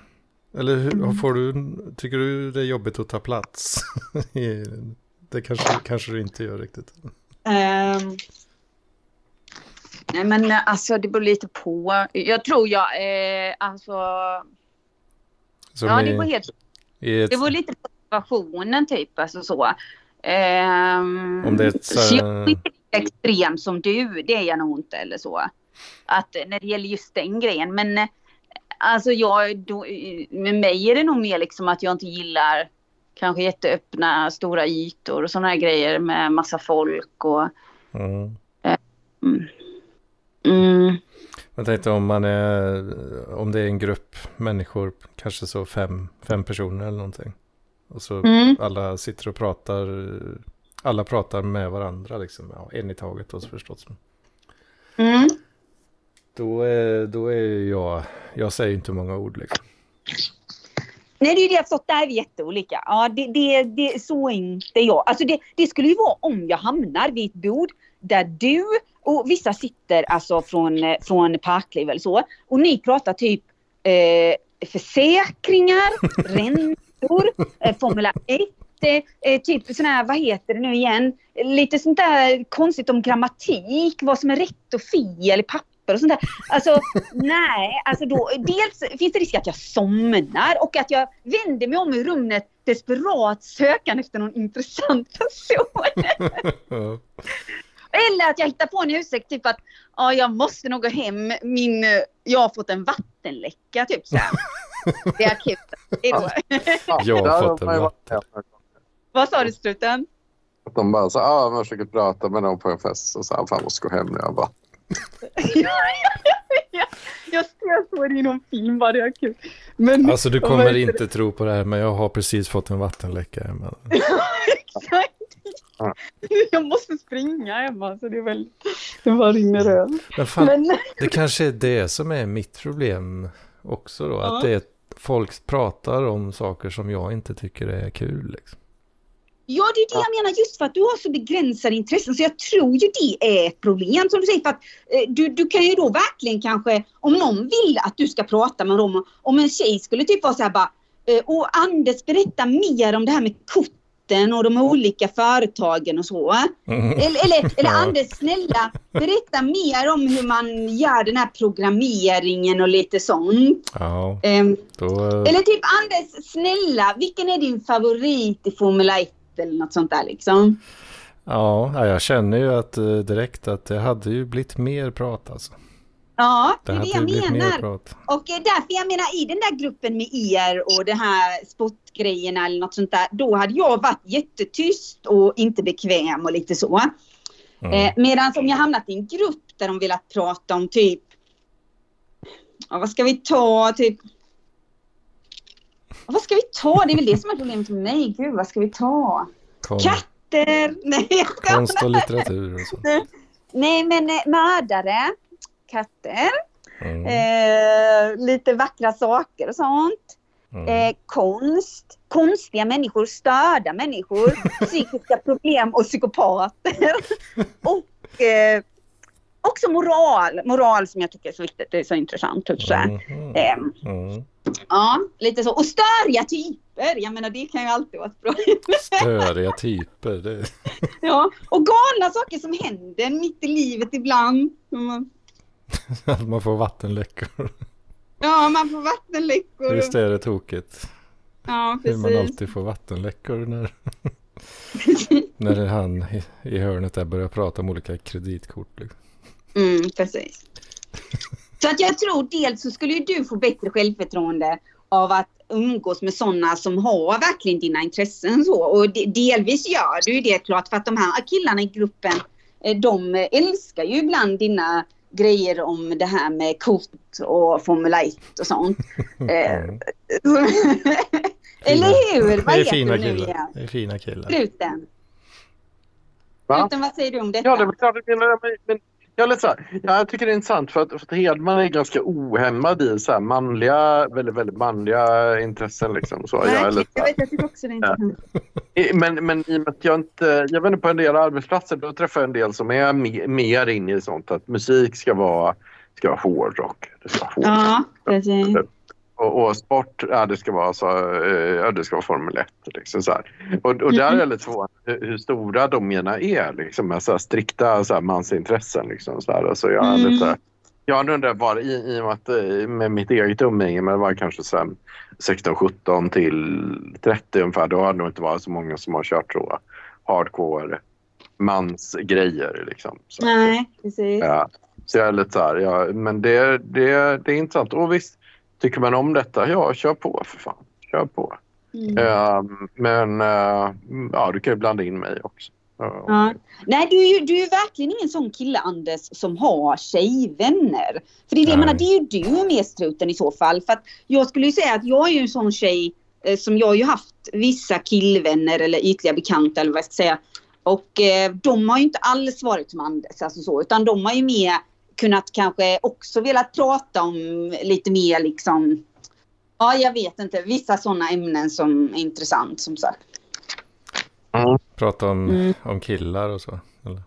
Eller hur, Mm. får du, tycker du det är jobbigt att ta plats? Det kanske, kanske du inte gör riktigt. Ehm, nej men eh, alltså det beror lite på. Jag tror jag, eh, alltså. Som ja i, det beror helt, ett, det beror lite på situationen typ. Alltså så. Ehm, Om det är ett så lika extrem som du, det är jag nog inte eller så. Att eh, när det gäller just den grejen. Men eh, alltså jag, då, eh, med mig är det nog mer liksom att jag inte gillar kanske jätteöppna stora ytor och sådana här grejer med massa folk och mm. mm. Mm. Jag tänkte om man är, om det är en grupp människor, kanske så fem, fem personer eller någonting. Och så Mm. alla sitter och pratar, alla pratar med varandra liksom. Ja, en i taget då förstås. Mm. Då är, då är jag, jag säger inte många ord liksom. Nej, det är ju det jag förstått. Där är vi jätteolika. Ja, det, det, det, så är inte jag. Alltså det, det skulle ju vara om jag hamnar vid ett bord där du och vissa sitter alltså från, eh, från Parkliv eller så. Och ni pratar typ eh, försäkringar, räntor, eh, Formula 1. Eh, eh, typ sån här, vad heter det nu igen? Lite sånt där konstigt om grammatik, vad som är rätt och fel i papper och sånt där. Alltså nej, alltså då, dels finns det risk att jag somnar och att jag vänder mig om i rummet desperat sökande efter någon intressant person. Eller att jag hittar på en ursäkt typ att ja, jag måste nog gå hem, min, jag har fått en vattenläcka typ så här. Det är akut. Ja, Jag har fått en man Vad sa du struten? Att de bara så ah, man försöker prata med någon på en fest och så här, fan jag måste gå hem nu. Jag bara, ja, ja, ja. Jag ser så i någon film, vad det är kul. Men, Alltså du kommer inte tro på det här men jag har precis fått en vattenläcka hemma. Exakt. Jag måste springa hemma så det är väl, det bara rinner över. Men fan, Men, det kanske är det som är mitt problem också då. Ja. Att det är, folk pratar om saker som jag inte tycker är kul. Liksom. Ja, det är det jag menar just för att du har så begränsade intressen så jag tror ju det är ett problem som du säger för att eh, du, du kan ju då verkligen kanske om någon vill att du ska prata med dem om en tjej skulle typ vara så här bara eh, och Anders berätta mer om det här med korten och de olika företagen och så. Mm. Eller, eller, eller Ja. Anders, snälla berätta mer om hur man gör den här programmeringen och lite sånt. Ja, Ehm, då... eller typ Anders, snälla, vilken är din favorit i Formel 1 eller något sånt där liksom? Ja, ja, jag känner ju att eh, direkt att det hade ju blivit mer prat alltså. Ja, det är det jag menar. Och eh, därför jag menar i den där gruppen med er och det här sportgrejerna eller något sånt där, då hade jag varit jättetyst och inte bekväm och lite så. Mm. Eh, Medan om jag hamnat i en grupp där de velat prata om typ, ja, vad ska vi ta, typ, vad ska vi ta? Det är väl det som är problemet med mig. Gud, vad ska vi ta? Kon, Katter! Nej, jag konst och litteratur och så. Nej men eh, mördare, katter, Mm. eh, lite vackra saker och sånt. Mm. Eh, konst, konstiga människor, störda människor, psykiska problem och psykopater. och eh, också moral, moral som jag tycker är så viktigt, det är så intressant. Typ så. Mhm. Ehm, Mm. Ja, lite så. Och störiga typer. Jag menar, det kan ju alltid vara ett bra. Störiga typer. Det... Ja, och galna saker som händer mitt i livet ibland. Man- Att man får vattenläckor. Ja, man får vattenläckor. Visst är det tokigt. Ja, Hur man precis. alltid får vattenläckor när, när han i, hörnet där börjar prata om olika kreditkort. Liksom. Mm, precis. Så att jag tror dels så skulle ju du få bättre självförtroende av att umgås med sådana som har verkligen dina intressen så. Och de, delvis gör du ju det klart för att de här killarna i gruppen eh, de älskar ju ibland dina grejer om det här med kort och Formel 1 och sånt. Eh, Mm. Eller hur? Det Vad är heter fina du nu killar. igen? Det är fina killar. Struten. Va? Struten, vad säger du om detta? Ja, det är klart men, men jag, lite så här, jag tycker det är intressant för att, för att Hedman är ganska ohämmad i så här manliga, väldigt, väldigt manliga intressen. Liksom, så. Nej, jag är lite, jag vet, jag tycker också det är intressant. Men, men i och med att jag inte... Jag vet inte, på en del arbetsplatser då träffar jag en del som är me, mer inne i sånt att musik ska vara, ska vara hårdrock. Det ska vara hårdrock. Ja, precis. Och, och sport, ja, det ska vara, så, eh, ja, det ska vara Formel 1. Liksom, så här. Och, och där är jag lite förvånad hur, hur stora de ena är. Liksom, med så här, strikta så här, mansintressen. Liksom, så här. Alltså, jag, är Mm. lite, jag undrar bara i, i och med, att, eh, med mitt eget umgänge, men det var kanske sen 16, 17 till 30 ungefär. Då har det nog inte varit så många som har kört så hardcore mansgrejer. Liksom. Så, Nej, precis. Ja. Så jag är lite så här, ja, men det, det, det är intressant. Och visst, tycker man om detta, ja, kör på för fan. Kör på. Mm. Eh, men eh, ja, du kan ju blanda in mig också. Ja. Ja. Nej, du är ju du är ju verkligen ingen sån kille, Anders, som har tjejvänner. För det är, det, menar, det är ju du med struten i så fall. För jag skulle ju säga att jag är ju en sån tjej eh, som jag har ju haft vissa killvänner eller ytliga bekanta eller vad jag ska säga. Och eh, de har ju inte alls varit som Anders, alltså så, utan de har ju mer kunnat kanske också velat prata om lite mer liksom, ja jag vet inte, vissa sådana ämnen som är intressant som sagt. Mm. Prata om, Mm. om killar och så. Eller?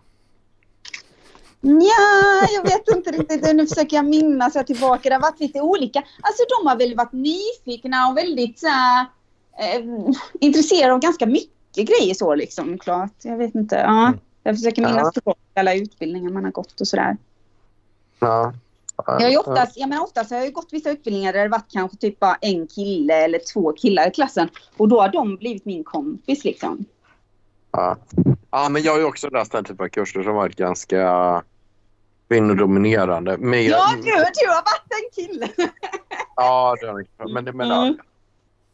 Ja, jag vet inte riktigt. Nu försöker jag minnas jag tillbaka. Det har varit lite olika. Alltså de har väl varit nyfikna och väldigt så här, eh, intresserade av ganska mycket grejer så liksom. Klart. Jag vet inte. Ja, Mm. jag försöker minnas Ja. tillbaka alla utbildningar man har gått och sådär. Ja. Jag har ju oftast, jag menar oftast har jag ju gått vissa utbildningar där det varit kanske typ bara en kille eller två killar i klassen. Och då har de blivit min kompis liksom. Ja. ja, men jag har ju också läst den typen av kurser som varit ganska kvinnodominerande. Men jag- Ja, du, du har varit en kille! Ja, det har jag. Men, men Mm.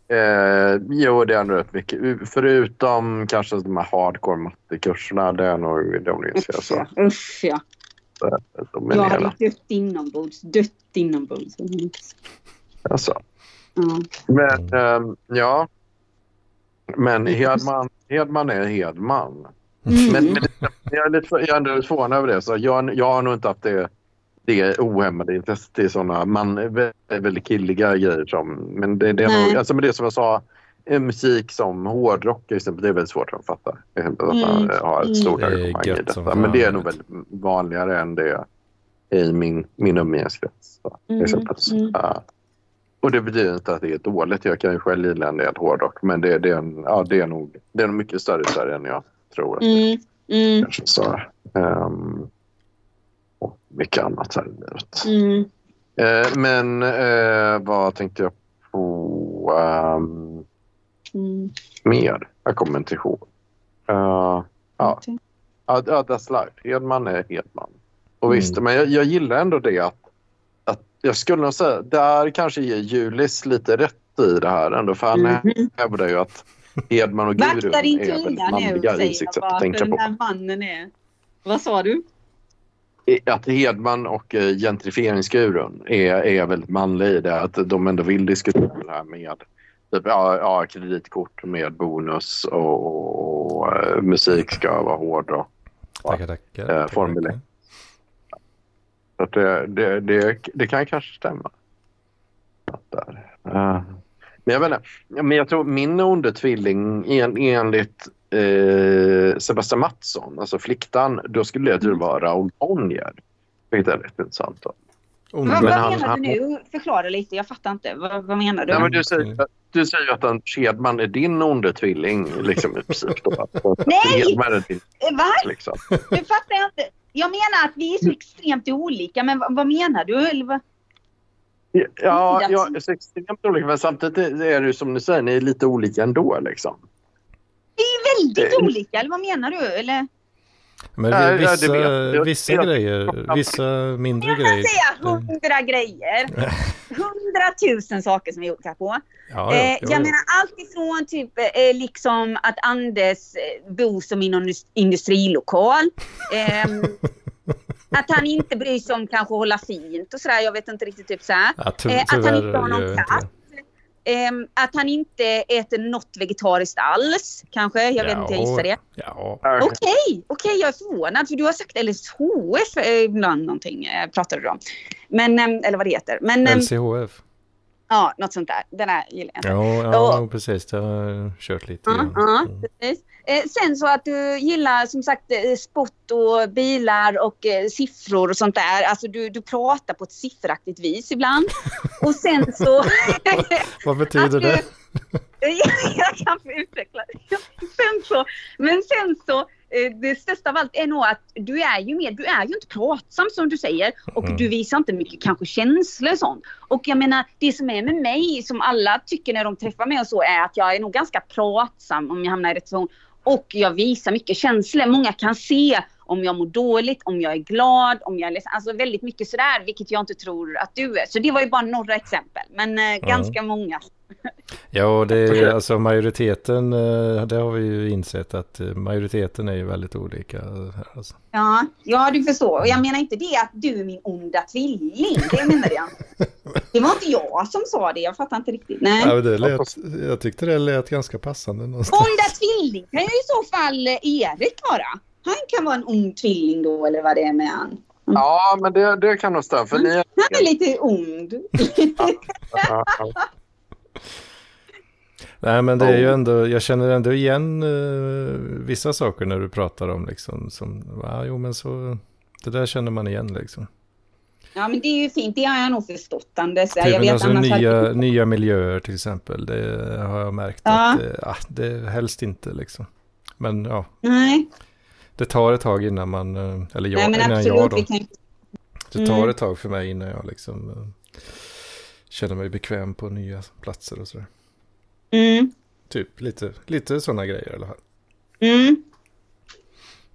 eh, jo, det är nog rätt mycket. Förutom kanske de här hardcore mattekurserna. Det är nog de jag så. Usch ja. Jag dominerande. hade dött inombords. Dött inombords. Alltså. Ja. Men ehm, ja. Men Hedman, Hedman är Hedman. Mm. Men, men jag är lite jag är ändå lite förvånad över det. Så jag, jag har nog inte haft det, det ohämmade intresset i sådana man, väldigt, väldigt killiga grejer. Som, men det, det är nog, alltså med det som jag sa, musik som hårdrock till exempel, det är väldigt svårt att fatta. Exempel Att man Mm. eh, har ett Mm. stort Det är engagemang i gött som detta. Men det är nog väldigt vanligare än det i min, min umgängeskrets. Mm, mm. ja. Och det betyder inte att det är dåligt. Jag kan ju själv gilla en del hårdrock. Men det, det, är, en, ja, det, är, nog, det är nog mycket större i Sverige än jag tror. att det. Mm. Mm. Kanske så. ehm, och mycket annat här i livet. Mm. Eh, men eh, vad tänkte jag på ehm, Mm. mer? Jag kommer inte ihåg. Eh, ja, ja, that's life. Hedman är Hedman. Och Mm. visst, men jag, jag gillar ändå det att, att jag skulle nog säga, där kanske ger Julis lite rätt i det här ändå. För han Mhm. hävdar ju att Hedman och din är väldigt manliga i sitt sätt att tänka den på. här mannen är... Vad sa du? att Hedman och eh, gentrifieringsgurun är, är väldigt manliga i det. Att de ändå vill diskutera det här med typ, ja, ja, kreditkort med bonus och, och eh, musik ska vara hårdrock. Tackar, tackar. Eh, Formel tackar. 1. Så det, det, det, det kan kanske stämma. Där. Eh, men jag vet inte. Ja, Men jag tror min onde tvilling en, enligt eh, Sebastian Mattsson, alltså fliktan, då skulle det vara Raoul Bonnier. Vilket är rätt intressant. Då. Vad, Onda. vad han- menar han- du nu? Förklara lite, jag fattar inte. Vad, vad menar du? Nej, men du, säger, du säger ju att en Kedman är din onde tvilling liksom, i princip. Då. Nej! Hedman är din, Eh, Va? liksom. Nu fattar jag inte. Jag menar att vi är så extremt olika, men vad, vad menar du? Eller vad? Ja, ja, så extremt olika. Men samtidigt är det som du säger, ni är lite olika ändå. Liksom. Vi är väldigt olika, eller vad menar du? Eller? Men Ja, ja, vissa, vissa grejer, vissa mindre Jag kan grejer. säga hundra grejer. Hundratusen saker som vi är olika på. Ja, Eh, ja, jo, jag jo. menar allt ifrån typ eh, liksom att Anders eh, bor som i någon indus- industrilokal. Ehm, att han inte bryr sig om kanske hålla fint och sådär. Jag vet inte riktigt typ såhär. Ja, ty Eh, att han inte har någon katt. Ehm, att han inte äter något vegetariskt alls kanske. Jag vet inte, jag gissar det. Ja, Okej, okej, jag är förvånad för du har sagt LSHF eh, ibland någonting eh, pratade du om. Men, ehm, eller vad det heter. Men ehm, LCHF. Ja, något sånt där. Den här gillar jag inte. Ja, ja precis. Det har jag kört lite. Ja, ja, Mm. precis. Eh, sen så att du gillar som sagt eh, sport och bilar och eh, siffror och sånt där. Alltså du, du pratar på ett sifferaktigt vis ibland. Och sen så... Vad betyder du- det? jag kan få utveckla. Sen så, men sen så, eh, det största av allt är nog att du är ju mer, du är ju inte pratsam som du säger och Mm. du visar inte mycket kanske känslor och sånt. Och jag menar, det som är med mig, som alla tycker när de träffar mig och så, är att jag är nog ganska pratsam om jag hamnar i rätt situation. Och jag visar mycket känslor. Många kan se om jag mår dåligt, om jag är glad, om jag är ledsen. Alltså väldigt mycket sådär, vilket jag inte tror att du är. Så det var ju bara några exempel, men eh, ganska många. Ja, och det är alltså majoriteten, eh, det har vi ju insett att eh, majoriteten är ju väldigt olika. här, Alltså. Ja, ja, du förstår. Och jag menar inte det att du är min onda tvilling. Det menade jag. Det var inte jag som sa det. Jag fattar inte riktigt. Nej. Ja, det lät, jag tyckte det lät ganska passande någonstans. Onda tvilling kan ju i så fall eh, Erik vara. Han kan vara en ond tvilling då, eller vad det är med han. Ja, men det, det kan nog stämma. För ni är... Han är lite ond. Nej, men det är ju ändå, jag känner ändå igen uh, vissa saker när du pratar om liksom, som, ja, jo men så, det där känner man igen liksom. Ja, men det är ju fint. Det har jag nog förstått, Anders. Typ, Jag men vet alltså, nya, hade- nya miljöer till exempel, det har jag märkt Ja. att, eh, ah, det helst inte liksom. Men ja, Nej, det tar ett tag innan man, eh, eller jag, Nej men innan absolut. jag Vi då. kan... Det tar Mm. ett tag för mig innan jag liksom eh, känner mig bekväm på nya platser och sådär. Mm, Typ lite, lite sådana grejer i alla fall. mm.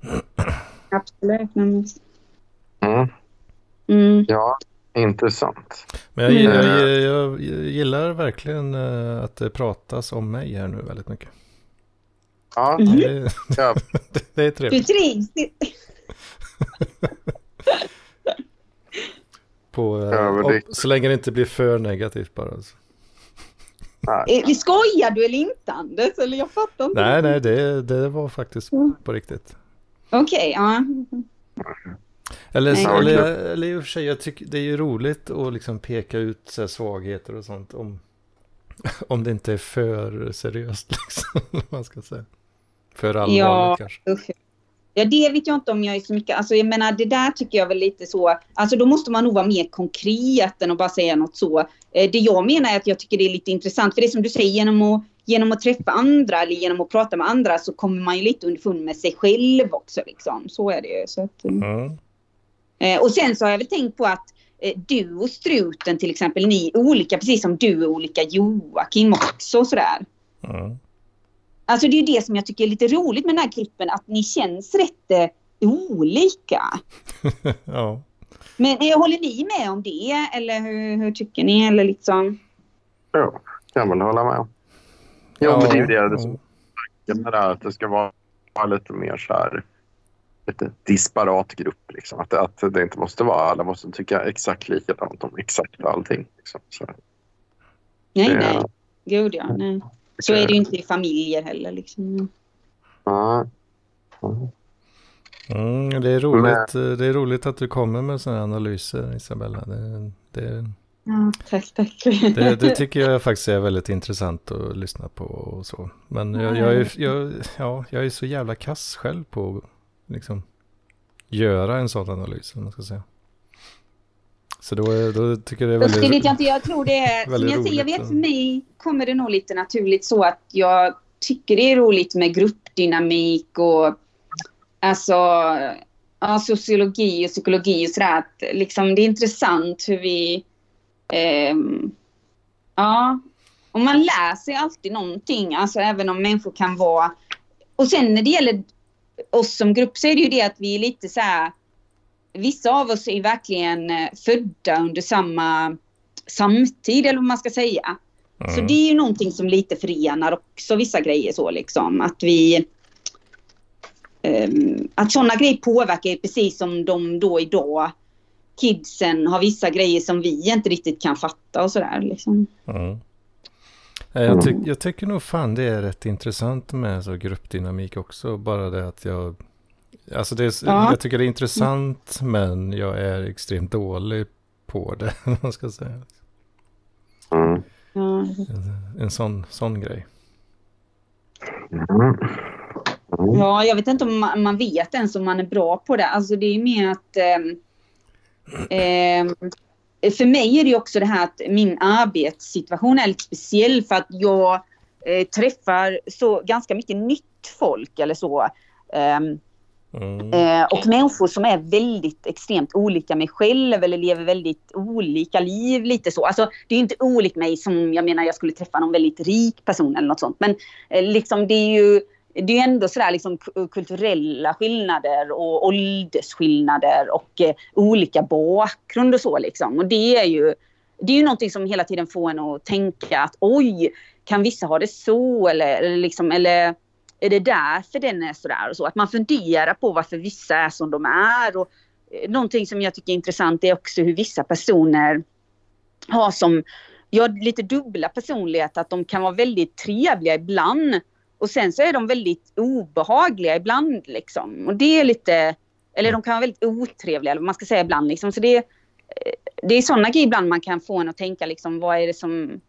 Absolut. Mm. Mm. ja, intressant. Men jag, gillar- Mm. jag, jag, jag gillar verkligen eh, att det pratas om mig här nu väldigt mycket. Ja, Mhm. Det, ja, det är Du trevligt. trivs. På, eh, Ja, men det- och, så länge det inte blir för negativt bara. Alltså. Nej. Eh, Skojar du eller inte, Anders? Eller jag fattar inte. Nej, nej, det, det var faktiskt Mm. på riktigt. Okej, ja. Eller, Nej. eller, eller i och för sig, jag tycker det är ju roligt att liksom peka ut så här, svagheter och sånt. Om, om det inte är för seriöst liksom. man ska säga. För allvarligt Ja. kanske. Usch. Ja, det vet jag inte om jag är så mycket. Alltså, jag menar, det där tycker jag väl lite så. Alltså, då måste man nog vara mer konkret än att bara säga något så. Eh, det jag menar är att jag tycker det är lite intressant. För det är som du säger, genom att, genom att träffa andra eller genom att prata med andra så kommer man ju lite underfund med sig själv också. Liksom. Så är det ju. Så att, mm. Och sen så har jag väl tänkt på att du och struten till exempel, ni är olika precis som du är olika Joakim också sådär. Mm. Alltså det är det som jag tycker är lite roligt med den här klippen, att ni känns rätt olika. ja. Men håller ni med om det eller hur, hur tycker ni? Eller liksom... Jo, kan väl hålla med. Jo, Ja, men det är ju det, det som tanken med det här, att det ska vara lite mer så här lite disparat grupp. Liksom. Att, att det inte måste vara, alla måste tycka exakt likadant om exakt allting. Liksom. Så, Nej, det- nej. Gud ja, nej. Så är det ju inte i familjer heller liksom. Ja. Ja. Mm, det, är roligt, eh, det är roligt att du kommer med sådana analyser Isabella. Det, det, Ja, tack, tack. det, det tycker jag faktiskt är väldigt intressant att lyssna på och så. Men jag, jag, är, jag, ja, jag är så jävla kass själv på att liksom, göra en sån analys. om Man ska säga. Så då, då tycker jag det är väldigt... Det vet jag inte. Jag tror det är... Som jag säger, jag roligt, vet för mig kommer det nog lite naturligt så att jag tycker det är roligt med gruppdynamik och alltså ja, sociologi och psykologi och sådär. Att, liksom, det är intressant hur vi... ehm, ja, och man lär sig alltid någonting, alltså även om människor kan vara... Och sen när det gäller oss som grupp så är det ju det att vi är lite så här... Vissa av oss är verkligen eh, födda under samma samtid eller vad man ska säga. Så Mm. det är ju någonting som lite förenar också vissa grejer så liksom. Att vi... ehm, att sådana grejer påverkar precis som de då idag kidsen har vissa grejer som vi inte riktigt kan fatta och sådär liksom. Mm. Ja, Jag, tyck, jag tycker nog fan det är rätt intressant med så gruppdynamik också. Bara det att jag... Alltså det är, Ja. jag tycker det är intressant men jag är extremt dålig på det. man ska säga. Mm. En, en sån, sån grej. Mm. Mm. Ja, jag vet inte om man, man vet ens om man är bra på det. Alltså det är mer att... ehm, ehm, för mig är det också det här att min arbetssituation är lite speciell för att jag eh, träffar så ganska mycket nytt folk eller så. Ehm, Mm. Eh, och människor som är väldigt extremt olika mig själv eller lever väldigt olika liv. lite så. Alltså, det är ju inte olikt mig som jag menar jag skulle träffa någon väldigt rik person eller något sånt. Men eh, liksom, det är ju det är ändå sådär liksom kulturella skillnader och åldersskillnader och eh, olika bakgrund och så liksom. Och det är ju det är ju någonting som hela tiden får en att tänka att oj, kan vissa ha det så eller, eller liksom eller är det därför den är sådär och så? Att man funderar på varför vissa är som de är. Och eh, någonting som jag tycker är intressant är också hur vissa personer har som ja, lite dubbla personligheter. Att de kan vara väldigt trevliga ibland och sen så är de väldigt obehagliga ibland. Liksom. Och det är lite, eller de kan vara väldigt otrevliga, eller vad man ska säga ibland. Liksom. Så det, eh, det är sådana grejer ibland man kan få en att tänka, liksom, vad är det som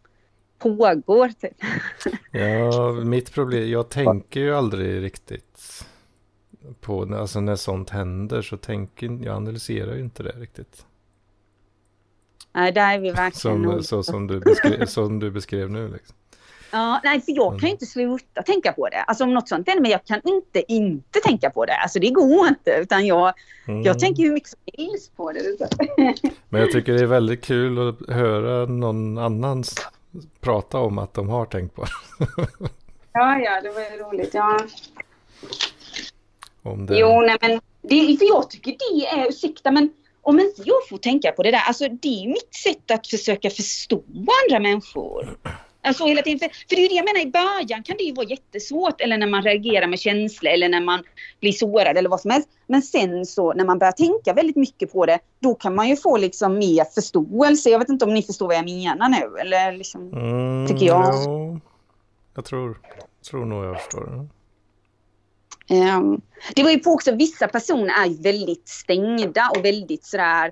pågår? Typ. Ja, mitt problem, jag tänker ju aldrig riktigt på, alltså när sånt händer så tänker jag analyserar ju inte det riktigt. Nej, där är vi verkligen Som, så som du, beskrev, som du beskrev nu liksom. Ja, nej, för jag kan ju inte sluta tänka på det. Alltså om något sånt händer, men jag kan inte inte tänka på det. Alltså det går inte. Utan jag, Mm. jag tänker hur mycket som helst på det. Men jag tycker det är väldigt kul att höra någon annan prata om att de har tänkt på det. Ja, ja, det var ju roligt. Ja. Om det. Jo, nej men det, för jag tycker det är, ursäkta men om inte jag får tänka på det där, alltså det är mitt sätt att försöka förstå andra människor. Alltså hela tiden, för, för det är ju det jag menar, i början kan det ju vara jättesvårt eller när man reagerar med känslor eller när man blir sårad eller vad som helst. Men sen så när man börjar tänka väldigt mycket på det, då kan man ju få liksom mer förståelse. Jag vet inte om ni förstår vad jag menar nu eller liksom. Mm, tycker jag. ja. jag tror, tror nog jag förstår det. Ehm, det var ju på också, vissa personer är väldigt stängda och väldigt sådär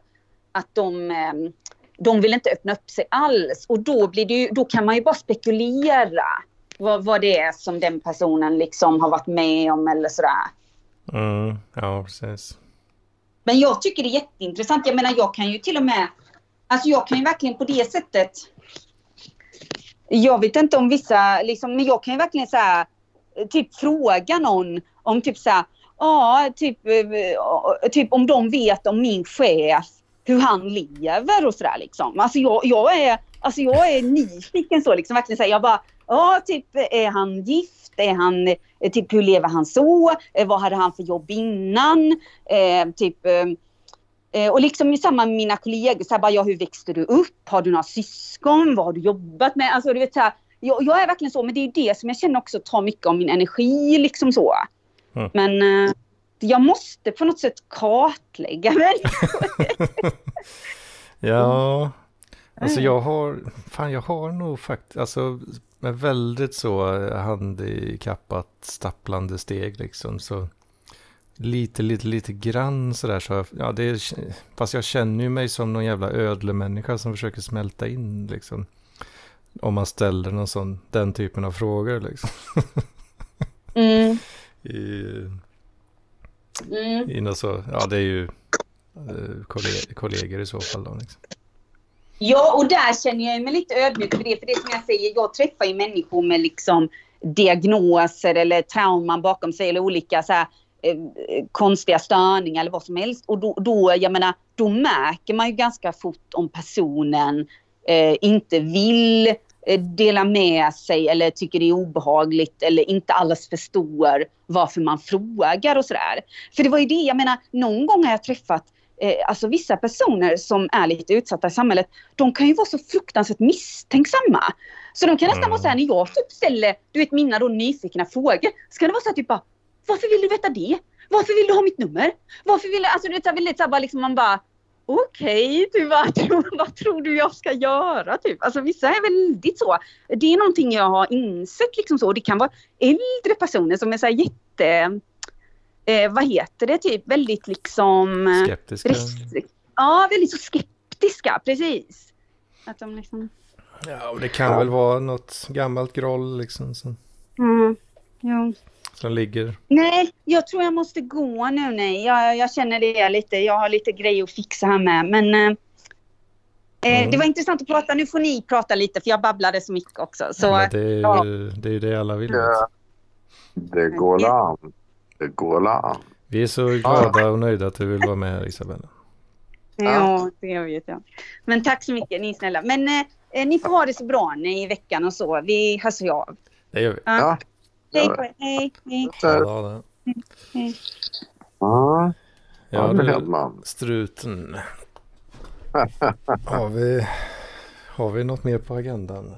att de, ehm, de vill inte öppna upp sig alls. Och då, blir det ju, då kan man ju bara spekulera vad, vad det är som den personen liksom har varit med om eller sådär. Mm, ja, precis. Men jag tycker det är jätteintressant. Jag menar jag kan ju till och med, alltså jag kan ju verkligen på det sättet. Jag vet inte om vissa, liksom, men jag kan ju verkligen så här, typ fråga någon om typ så här, ja, typ, eh, typ om de vet om min chef, hur han lever och sådär liksom. Alltså jag, jag är, alltså jag är nyfiken så liksom, verkligen här, jag bara, ja, typ är han gift? Är han, eh, typ hur lever han så? Eh, Vad hade han för jobb innan? Eh, typ, eh, eh, och liksom i samma med mina kollegor, så här, bara, ja, hur växte du upp? Har du några syskon? Vad har du jobbat med? Alltså, du vet, så här, jag, jag är verkligen så, men det är det som jag känner också tar mycket av min energi. liksom så. Mm. Men eh, jag måste på något sätt kartlägga människor. Ja, alltså jag har, fan jag har nog faktiskt, alltså med väldigt så handikappat stapplande steg liksom så lite, lite, lite grann sådär så, jag- ja det är, fast jag känner ju mig som någon jävla ödlemänniska som försöker smälta in liksom. Om man ställer någon sån, den typen av frågor liksom. Mm, I, mm. så, ja det är ju eh, kollegor, kollegor i så fall då liksom. Ja, och där känner jag mig lite ödmjuk för det. För det som jag säger, jag träffar ju människor med liksom diagnoser eller trauman bakom sig eller olika så här, eh, konstiga störningar eller vad som helst. Och då, då, jag menar, då märker man ju ganska fort om personen eh, inte vill eh, dela med sig eller tycker det är obehagligt eller inte alls förstår varför man frågar och sådär. För det var ju det, jag menar, någon gång har jag träffat eh, alltså vissa personer som är lite utsatta i samhället, de kan ju vara så fruktansvärt misstänksamma. Så de kan nästan Mm. vara såhär, när jag typ ställer, du vet mina då nyfikna frågor, så kan det vara såhär typ bara, varför vill du veta det? Varför vill du ha mitt nummer? Varför vill du, alltså du vet såhär väldigt såhär bara liksom man bara, okej, du vad, vad tror du jag ska göra typ? Alltså vissa är väldigt så. Det är någonting jag har insett liksom så, det kan vara äldre personer som är såhär jätte, eh, vad heter det, typ väldigt liksom eh, Skeptiska. Restri- Ja, väldigt så skeptiska, precis. Att de liksom... Ja, och det kan väl vara något gammalt groll liksom som, Mm, ja. Som ligger. Nej, jag tror jag måste gå nu. Nej. Jag, jag känner det lite. Jag har lite grejer att fixa här med. Men eh, eh, Mm. det var intressant att prata. Nu får ni prata lite för jag babblade så mycket också. Så, Men det, är ju, ja. det är ju det alla vill. Ja. Det går an. Det går an. Vi är så glada och nöjda att du vill vara med Isabella. ja, det vet jag. Men tack så mycket, ni är snälla. Men eh, eh, ni får ha det så bra ni i veckan och så. Vi hörs ju av. Det gör vi. Ja. Hej på er. Hej, hej. Ja, hej. ja, ja, du, struten. Har vi, har vi något mer på agendan?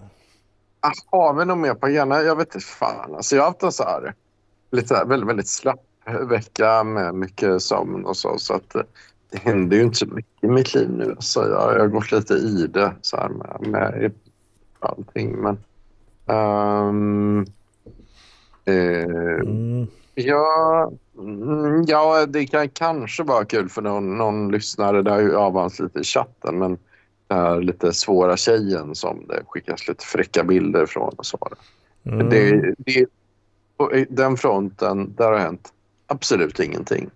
Ah, Har vi något mer på agendan? Jag vet inte fan. Alltså, jag har haft en så här, lite här, väldigt, väldigt slapp vecka med mycket sömn och så. så att, eh, det händer ju inte så mycket i mitt liv nu. Så jag, jag har gått lite i det så här, med, med allting. Men, eh, Mm. Ja, mm, ja, det kan kanske vara kul för någon, någon lyssnare. Det har ju avhandlats lite i chatten, men den här lite svåra tjejen som det skickas lite fräcka bilder från och så. Mm. Det, det, på den fronten, där har hänt absolut ingenting.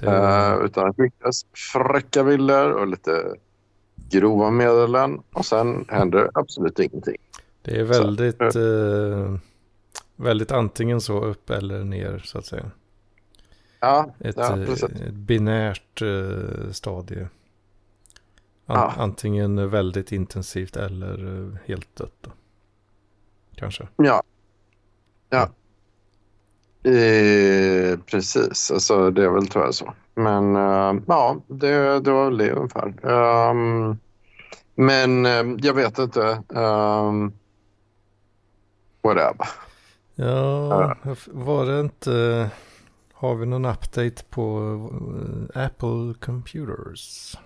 Det, Eh, utan det skickas fräcka bilder och lite grova meddelanden och sen händer absolut ingenting. det är väldigt, eh, väldigt antingen så upp eller ner så att säga. Ja, Ett, ja eh, ett binärt eh, stadie. An, Ja. Antingen väldigt intensivt eller eh, helt dött. Då. Kanske. Ja. Ja. Eh, precis, alltså, det är väl tyvärr så. Men eh, ja, det, det var väl det ungefär. Ehm, men eh, jag vet inte. Um, whatever. Ja, var det inte... Har vi någon update på eh, Apple Computers?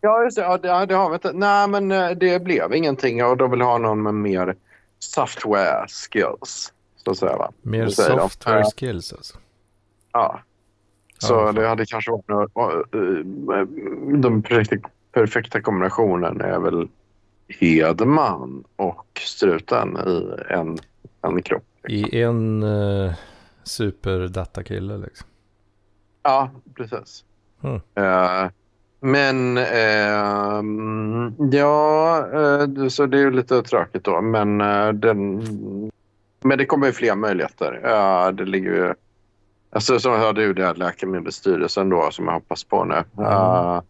Ja, just det, ja, det, har vi inte. Nej, men eh, det blev ingenting och de vill ha någon med mer software skills. Så att säga, va? Mer de. software Ja. skills alltså. Ja. Så Ja, det hade kanske varit något, eh, den perfekta, perfekta kombinationen är väl Hedman och Struten i en, en kropp. I en uh, superdatakille liksom. Ja, precis. Mm. Eh, men ehm, ja, eh, så det är ju lite tråkigt då. Men, eh, den, men det kommer ju fler möjligheter. Uh, det ligger ju... Alltså som jag hörde ju det här Läkemedelsstyrelsen då som jag hoppas på nu. Eh,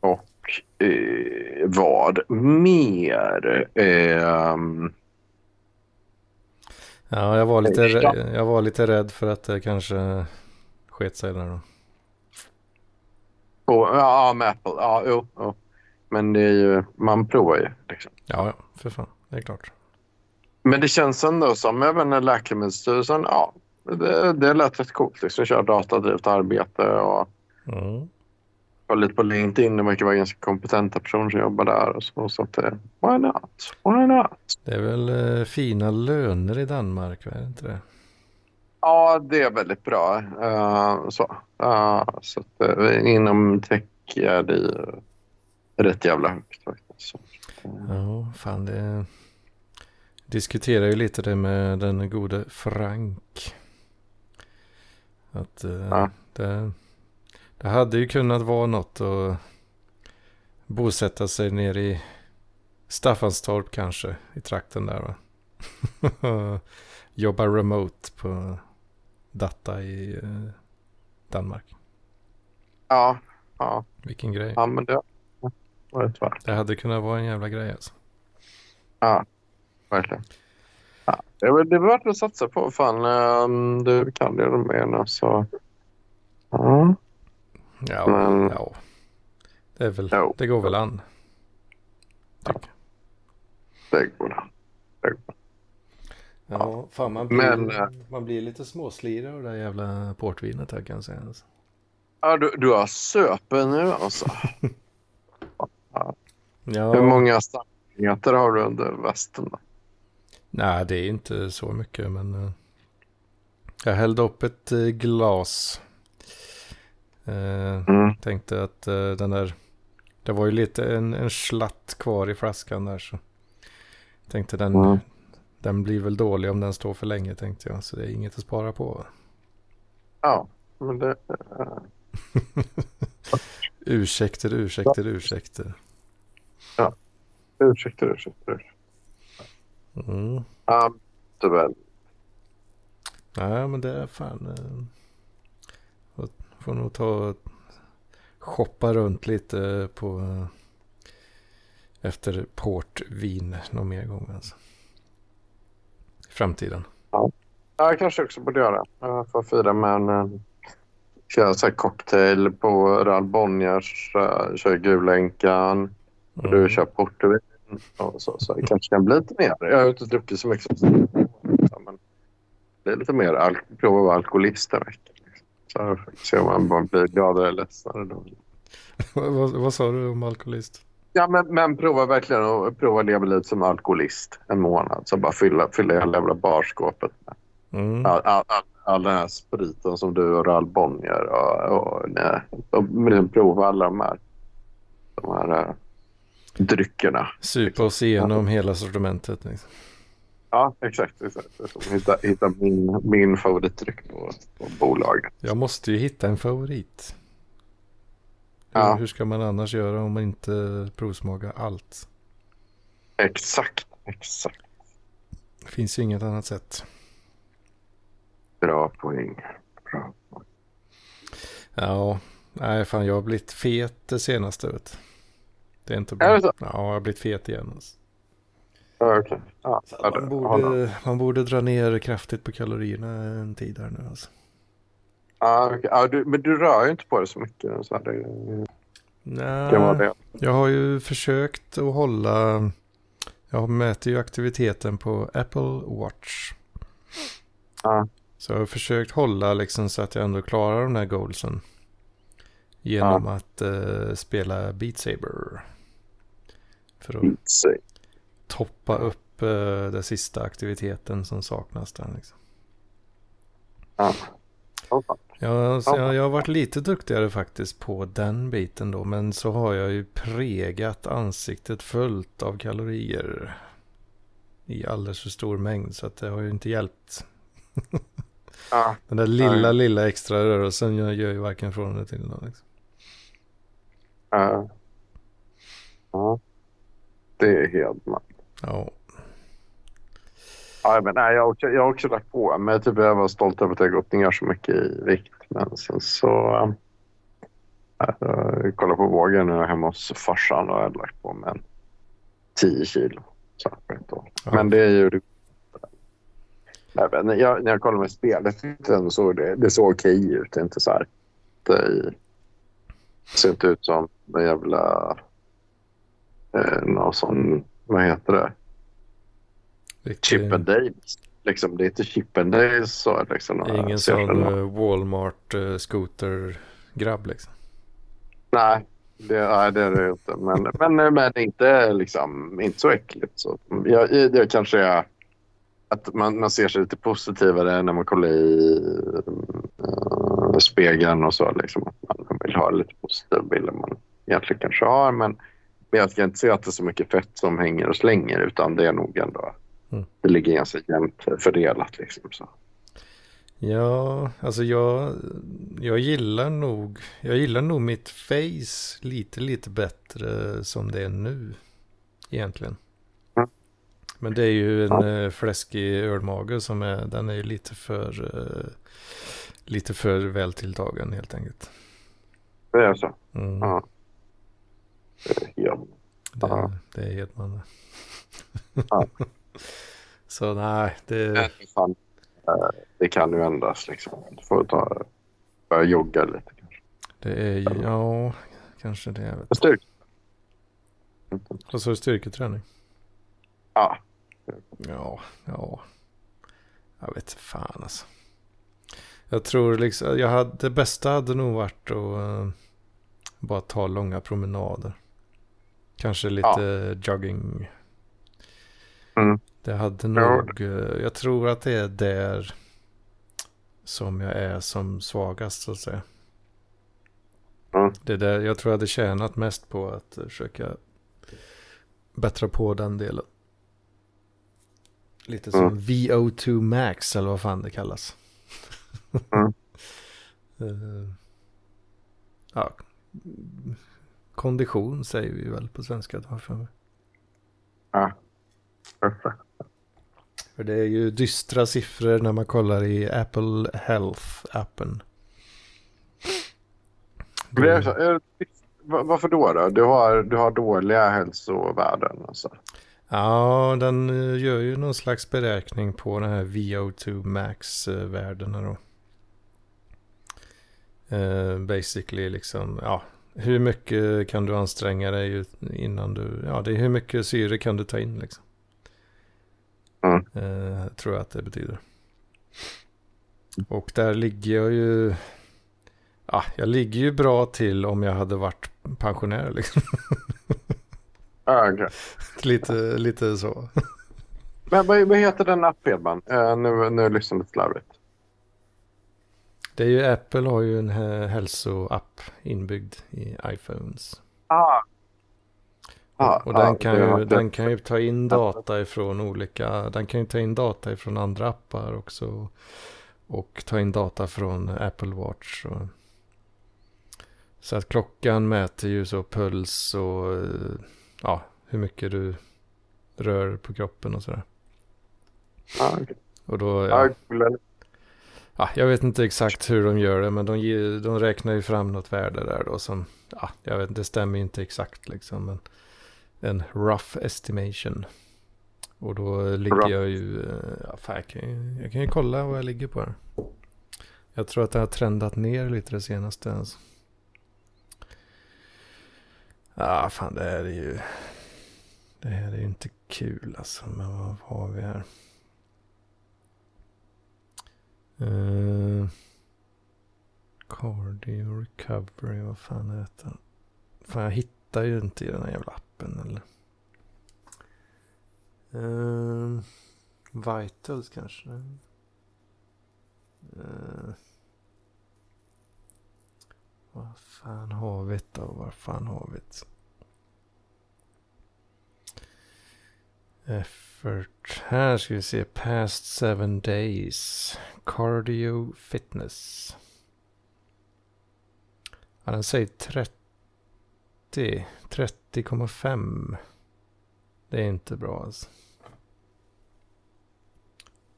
och eh, vad mer? Ehm, Ja, jag var, lite, Ja. rä- jag var lite rädd för att det kanske sket sig där då. på, ja, med Apple. Ja, jo, jo. Men det är ju, man provar ju. Liksom. Ja, ja, för fan. Det är klart. Men det känns ändå som även Läkemedelsstyrelsen, ja, det, det lät rätt coolt. Liksom, köra datadrivet arbete och Mm. Var lite på LinkedIn. Det verkar vara ganska kompetenta personer som jobbar där. Och så, så att det, why not? Why not? Det är väl eh, fina löner i Danmark, är det inte det? Ja, det är väldigt bra. Eh, så Eh, så att, uh, inom tech är det ju rätt jävla högt faktiskt. Eh, Ja, fan det diskuterar ju lite det med den gode Frank. Att eh, Ja. det, det hade ju kunnat vara något att bosätta sig nere i Staffanstorp kanske, i trakten där va. Jobba remote på data i eh, Danmark. Ja, ja, Vilken grej. ja men det var rätt värt. Det hade kunnat vara en jävla grej alltså. Ja, verkligen. Ja, det är det är värt att satsa på. Fan, ehm, du kan det med nu så. Ja, Ja, Men- ja. Det, är väl, Jo. det går väl an. det går bra. Det går. Ja, fan man blir, Men, eh, man blir lite småslirig av det där jävla portvinet här kan jag säga. Alltså. Ja, du, du har söpen nu alltså. Ja, Hur många stammeter har du under västen? Då? nej det är inte så mycket men eh, jag hällde upp ett eh, glas. Eh, Mm. tänkte att eh, den där, det var ju lite en, en slatt kvar i flaskan där så. Tänkte den, Mm. den blir väl dålig om den står för länge tänkte jag. Så det är inget att spara på. Ja, men det... Ursäkter, ursäkter, ursäkter. Ursäkta, ursäkta. ursäkta. Mm. Ja, det väl. Nej, men det är fan... Får nog ta och shoppa runt lite på... Efter portvin någon mer gång alltså. I framtiden. Ja, jag kanske också borde göra. Jag får fira med en... Köra så här cocktail på Rall Bonniers. eh, Kör Gulänkan. Och Mm. du kör portvin. Och så, så det kanske kan bli lite mer. Jag har inte druckit så mycket. som- Men det är lite mer al- prova att vara alkoholist en vecka. Så här, se om man bara blir gladare eller ledsenare då. vad, vad, sa du om alkoholist? Ja, men, men prova verkligen att prova leva lite som alkoholist en månad. Så bara fylla, fylla hela jävla barskåpet med Mm. all, all, all, all den här spriten som du och Rall Bonnier och, och, nej, och liksom prova alla de här, de här äh, dryckerna. Supa oss igenom hela sortimentet. Liksom. Ja, exakt. exakt. Hitta, hitta min, min favoritdryck på, på bolaget. Jag måste ju hitta en favorit. Hur, Ja. hur ska man annars göra om man inte provsmakar allt? Exakt, exakt. Det finns ju inget annat sätt. Bra poäng. Bra. Ja, nej fan jag har blivit fet det senaste. Vet. Det är inte Är bra. det så? Ja, jag har blivit fet igen. Alltså. Ja, ja, det- Man borde, man borde dra ner kraftigt på kalorierna en tid här nu. Alltså. ja, okej. ja, du, men du rör ju inte på det så mycket. Så det Nej, det. jag har ju försökt att hålla. Jag mäter ju aktiviteten på Apple Watch. Ja. Så jag har försökt hålla liksom så att jag ändå klarar de här goalsen. Genom att eh, spela Beat Saber. För att Så- toppa upp eh, den sista aktiviteten som saknas där. Liksom. Ja. Ja. Ja, Ja. jag, jag har varit lite duktigare faktiskt på den biten då. Men så har jag ju pregat ansiktet fullt av kalorier. I alldeles för stor mängd. Så att det har ju inte hjälpt. Ja, Den där lilla, Nej. lilla extra rörelsen jag gör ju varken från eller till. Då, liksom. ja. ja. Det är helt man. Ja, Ja, men nej, jag, har också, jag har också lagt på mig. Typ, jag var stolt över att jag gått ner så mycket i vikt. Men sen så... Um, jag kollade på vågen nu hemma hos farsan och jag hade lagt på mig en 10 kilo. Ja. Men det är ju... Nej, men när, jag, när jag kollar med spelet så det, det såg okej ut. Det är inte så här... Det ser inte ut som en jävla... Eh, någon sån... Vad heter det? riktigt- Chip and Dales. Liksom, det är inte Chip and Dales. Så, liksom, det är ingen sån det- uh, Walmart uh, scooter-grabb liksom. Nej, det, nej, det är det inte. Men, men, men inte, liksom, inte så äckligt. Så. Jag, det kanske är att man, man ser sig lite positivare när man kollar i uh, spegeln och så. Liksom, att man vill ha lite positiva bilder man egentligen kanske har. Men, men jag ska inte säga att det är så mycket fett som hänger och slänger utan det är nog ändå Mm. det ligger ganska jämnt fördelat. Liksom, så. Ja, alltså jag, jag gillar nog, jag gillar nog mitt face lite, lite bättre som det är nu. Egentligen. Mm. Men det är ju en Ja. ja. fläskig ölmage som är, den är ju lite för, eh, lite för vältilltagen helt enkelt. Det är så. Mm. Ja. Är helt... Det, Ja. det är Hedman. Ja. Så nej, det, eh, det kan ju ändras liksom. Du får ta, börja jogga lite kanske. det är ju, ja, kanske det. Vet. Styrka. Och så styrketräning. Ja. Ja, ja. Jag vet fan alltså. Jag tror liksom, jag hade, det bästa hade nog varit att eh, bara ta långa promenader. Kanske lite jogging. Mm. Det hade Ja. nog, eh, jag tror att det är där som jag är som svagast så att säga. Mm. Det är där jag tror jag hade tjänat mest på att försöka bättra på den delen. Lite som Mm. VO2 Max eller vad fan det kallas. Mm. Eh, ja, kondition säger vi väl på svenska. har för mig. Ja. För det är ju dystra siffror när man kollar i Apple Health-appen. Varför då? då? Du, har, du har dåliga hälsovärden alltså. Ja, den eh, gör ju någon slags beräkning på den här VO2 max-värdena då. Eh, basically liksom, ja, hur mycket kan du anstränga dig innan du, ja, det är hur mycket syre kan du ta in liksom. Mm. Eh, tror jag att det betyder. Och där ligger jag ju, ja, jag ligger ju bra till om jag hade varit pensionär liksom. Ja, okej. lite, lite så. Men vad, vad heter den app Edman? Uh, nu, nu lyssnar jag slarvigt. Det är ju Apple har ju en hä- hälsoapp inbyggd i iPhones. Ah. Ah, och den, ah, kan ju, den kan ju ta in data ifrån olika, den kan ju ta in data ifrån andra appar också. Och ta in data från Apple Watch. Och, så att klockan mäter ju så puls och ja, hur mycket du rör på kroppen och sådär. Ah, okej. Och då, Ja, ja, jag vet inte exakt hur de gör det, men de, ger, de räknar ju fram något värde där då som, ja, jag vet inte, det stämmer ju inte exakt liksom, men en rough estimation. Och då ligger rough. jag ju, eh, ja, fan, jag, kan ju, jag kan ju kolla vad jag ligger på här. Jag tror att det har trendat ner lite det senaste. Alltså. Ja, fan det här är ju, det här är ju inte kul alltså, men vad har vi här? Eh, uh, cardio recovery, vad fan är detta? Fan jag hittar ju inte i den här jävla appen eller. Uh, vitals kanske. Uh, vad fan har vi då? Vad fan har vi det? Effort. Här ska vi se. Past seven days. Cardio fitness. Ja, den säger 30. 30,5. Det är inte bra alltså.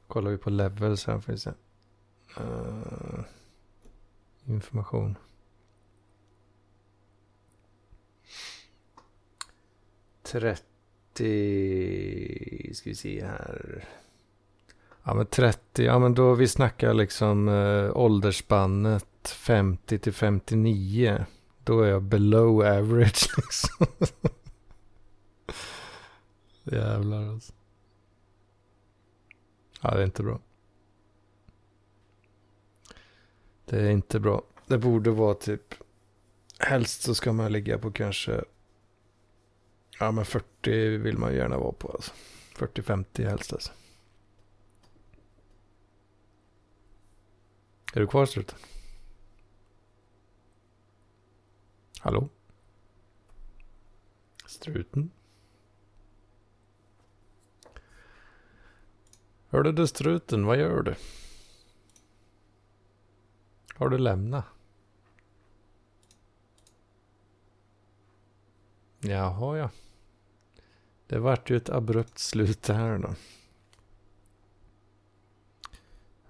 Kollar vi på levels här får vi se. Uh, information. Trettio. Ska vi se här. Ja men 30, ja men då vi snackar liksom eh, åldersspannet 50 till 59. Då är jag below average liksom. Jävlar alltså. Ja det är inte bra. Det är inte bra. Det borde vara typ. Helst så ska man ligga på kanske. Ja men 40 vill man ju gärna vara på alltså. 40-50 helst alltså. Är du kvar struten? Hallå? Struten? Hörde du struten? Vad gör du? Har du lämnat? Jaha, ja. Det vart ju ett abrupt slut det här då.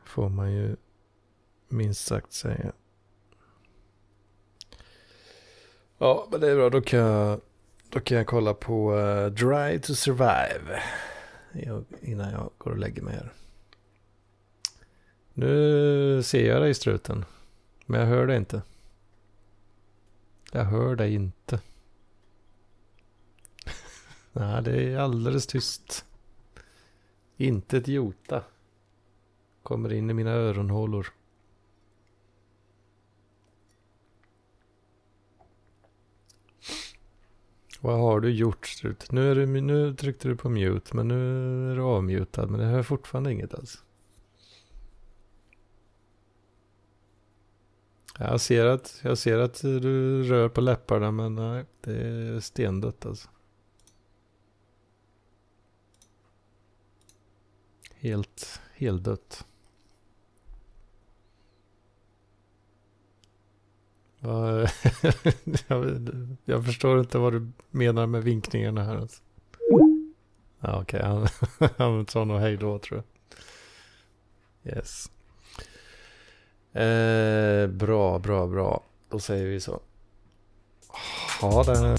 Får man ju minst sagt säga. Ja, men det är bra. Då kan jag, då kan jag kolla på uh, Dry to Survive. innan jag går och lägger mig här. Nu ser jag dig struten. Men jag hör dig inte. Jag hör dig inte. Nej, det är alldeles tyst. Inte ett jota. Kommer in i mina öronhålor. Vad har du gjort Strut? Nu, är du, nu tryckte du på mute men nu är du avmutad men det hör fortfarande inget alls. Jag ser att, jag ser att du rör på läpparna men nej, det är stendött alltså. Helt, helt dött. jag, förstår inte vad du menar med vinkningarna här. Alltså. Ja, Okej, okay. han, han sa nog hej då tror jag. Yes. Eh, bra, bra, bra. Då säger vi så. Ha det.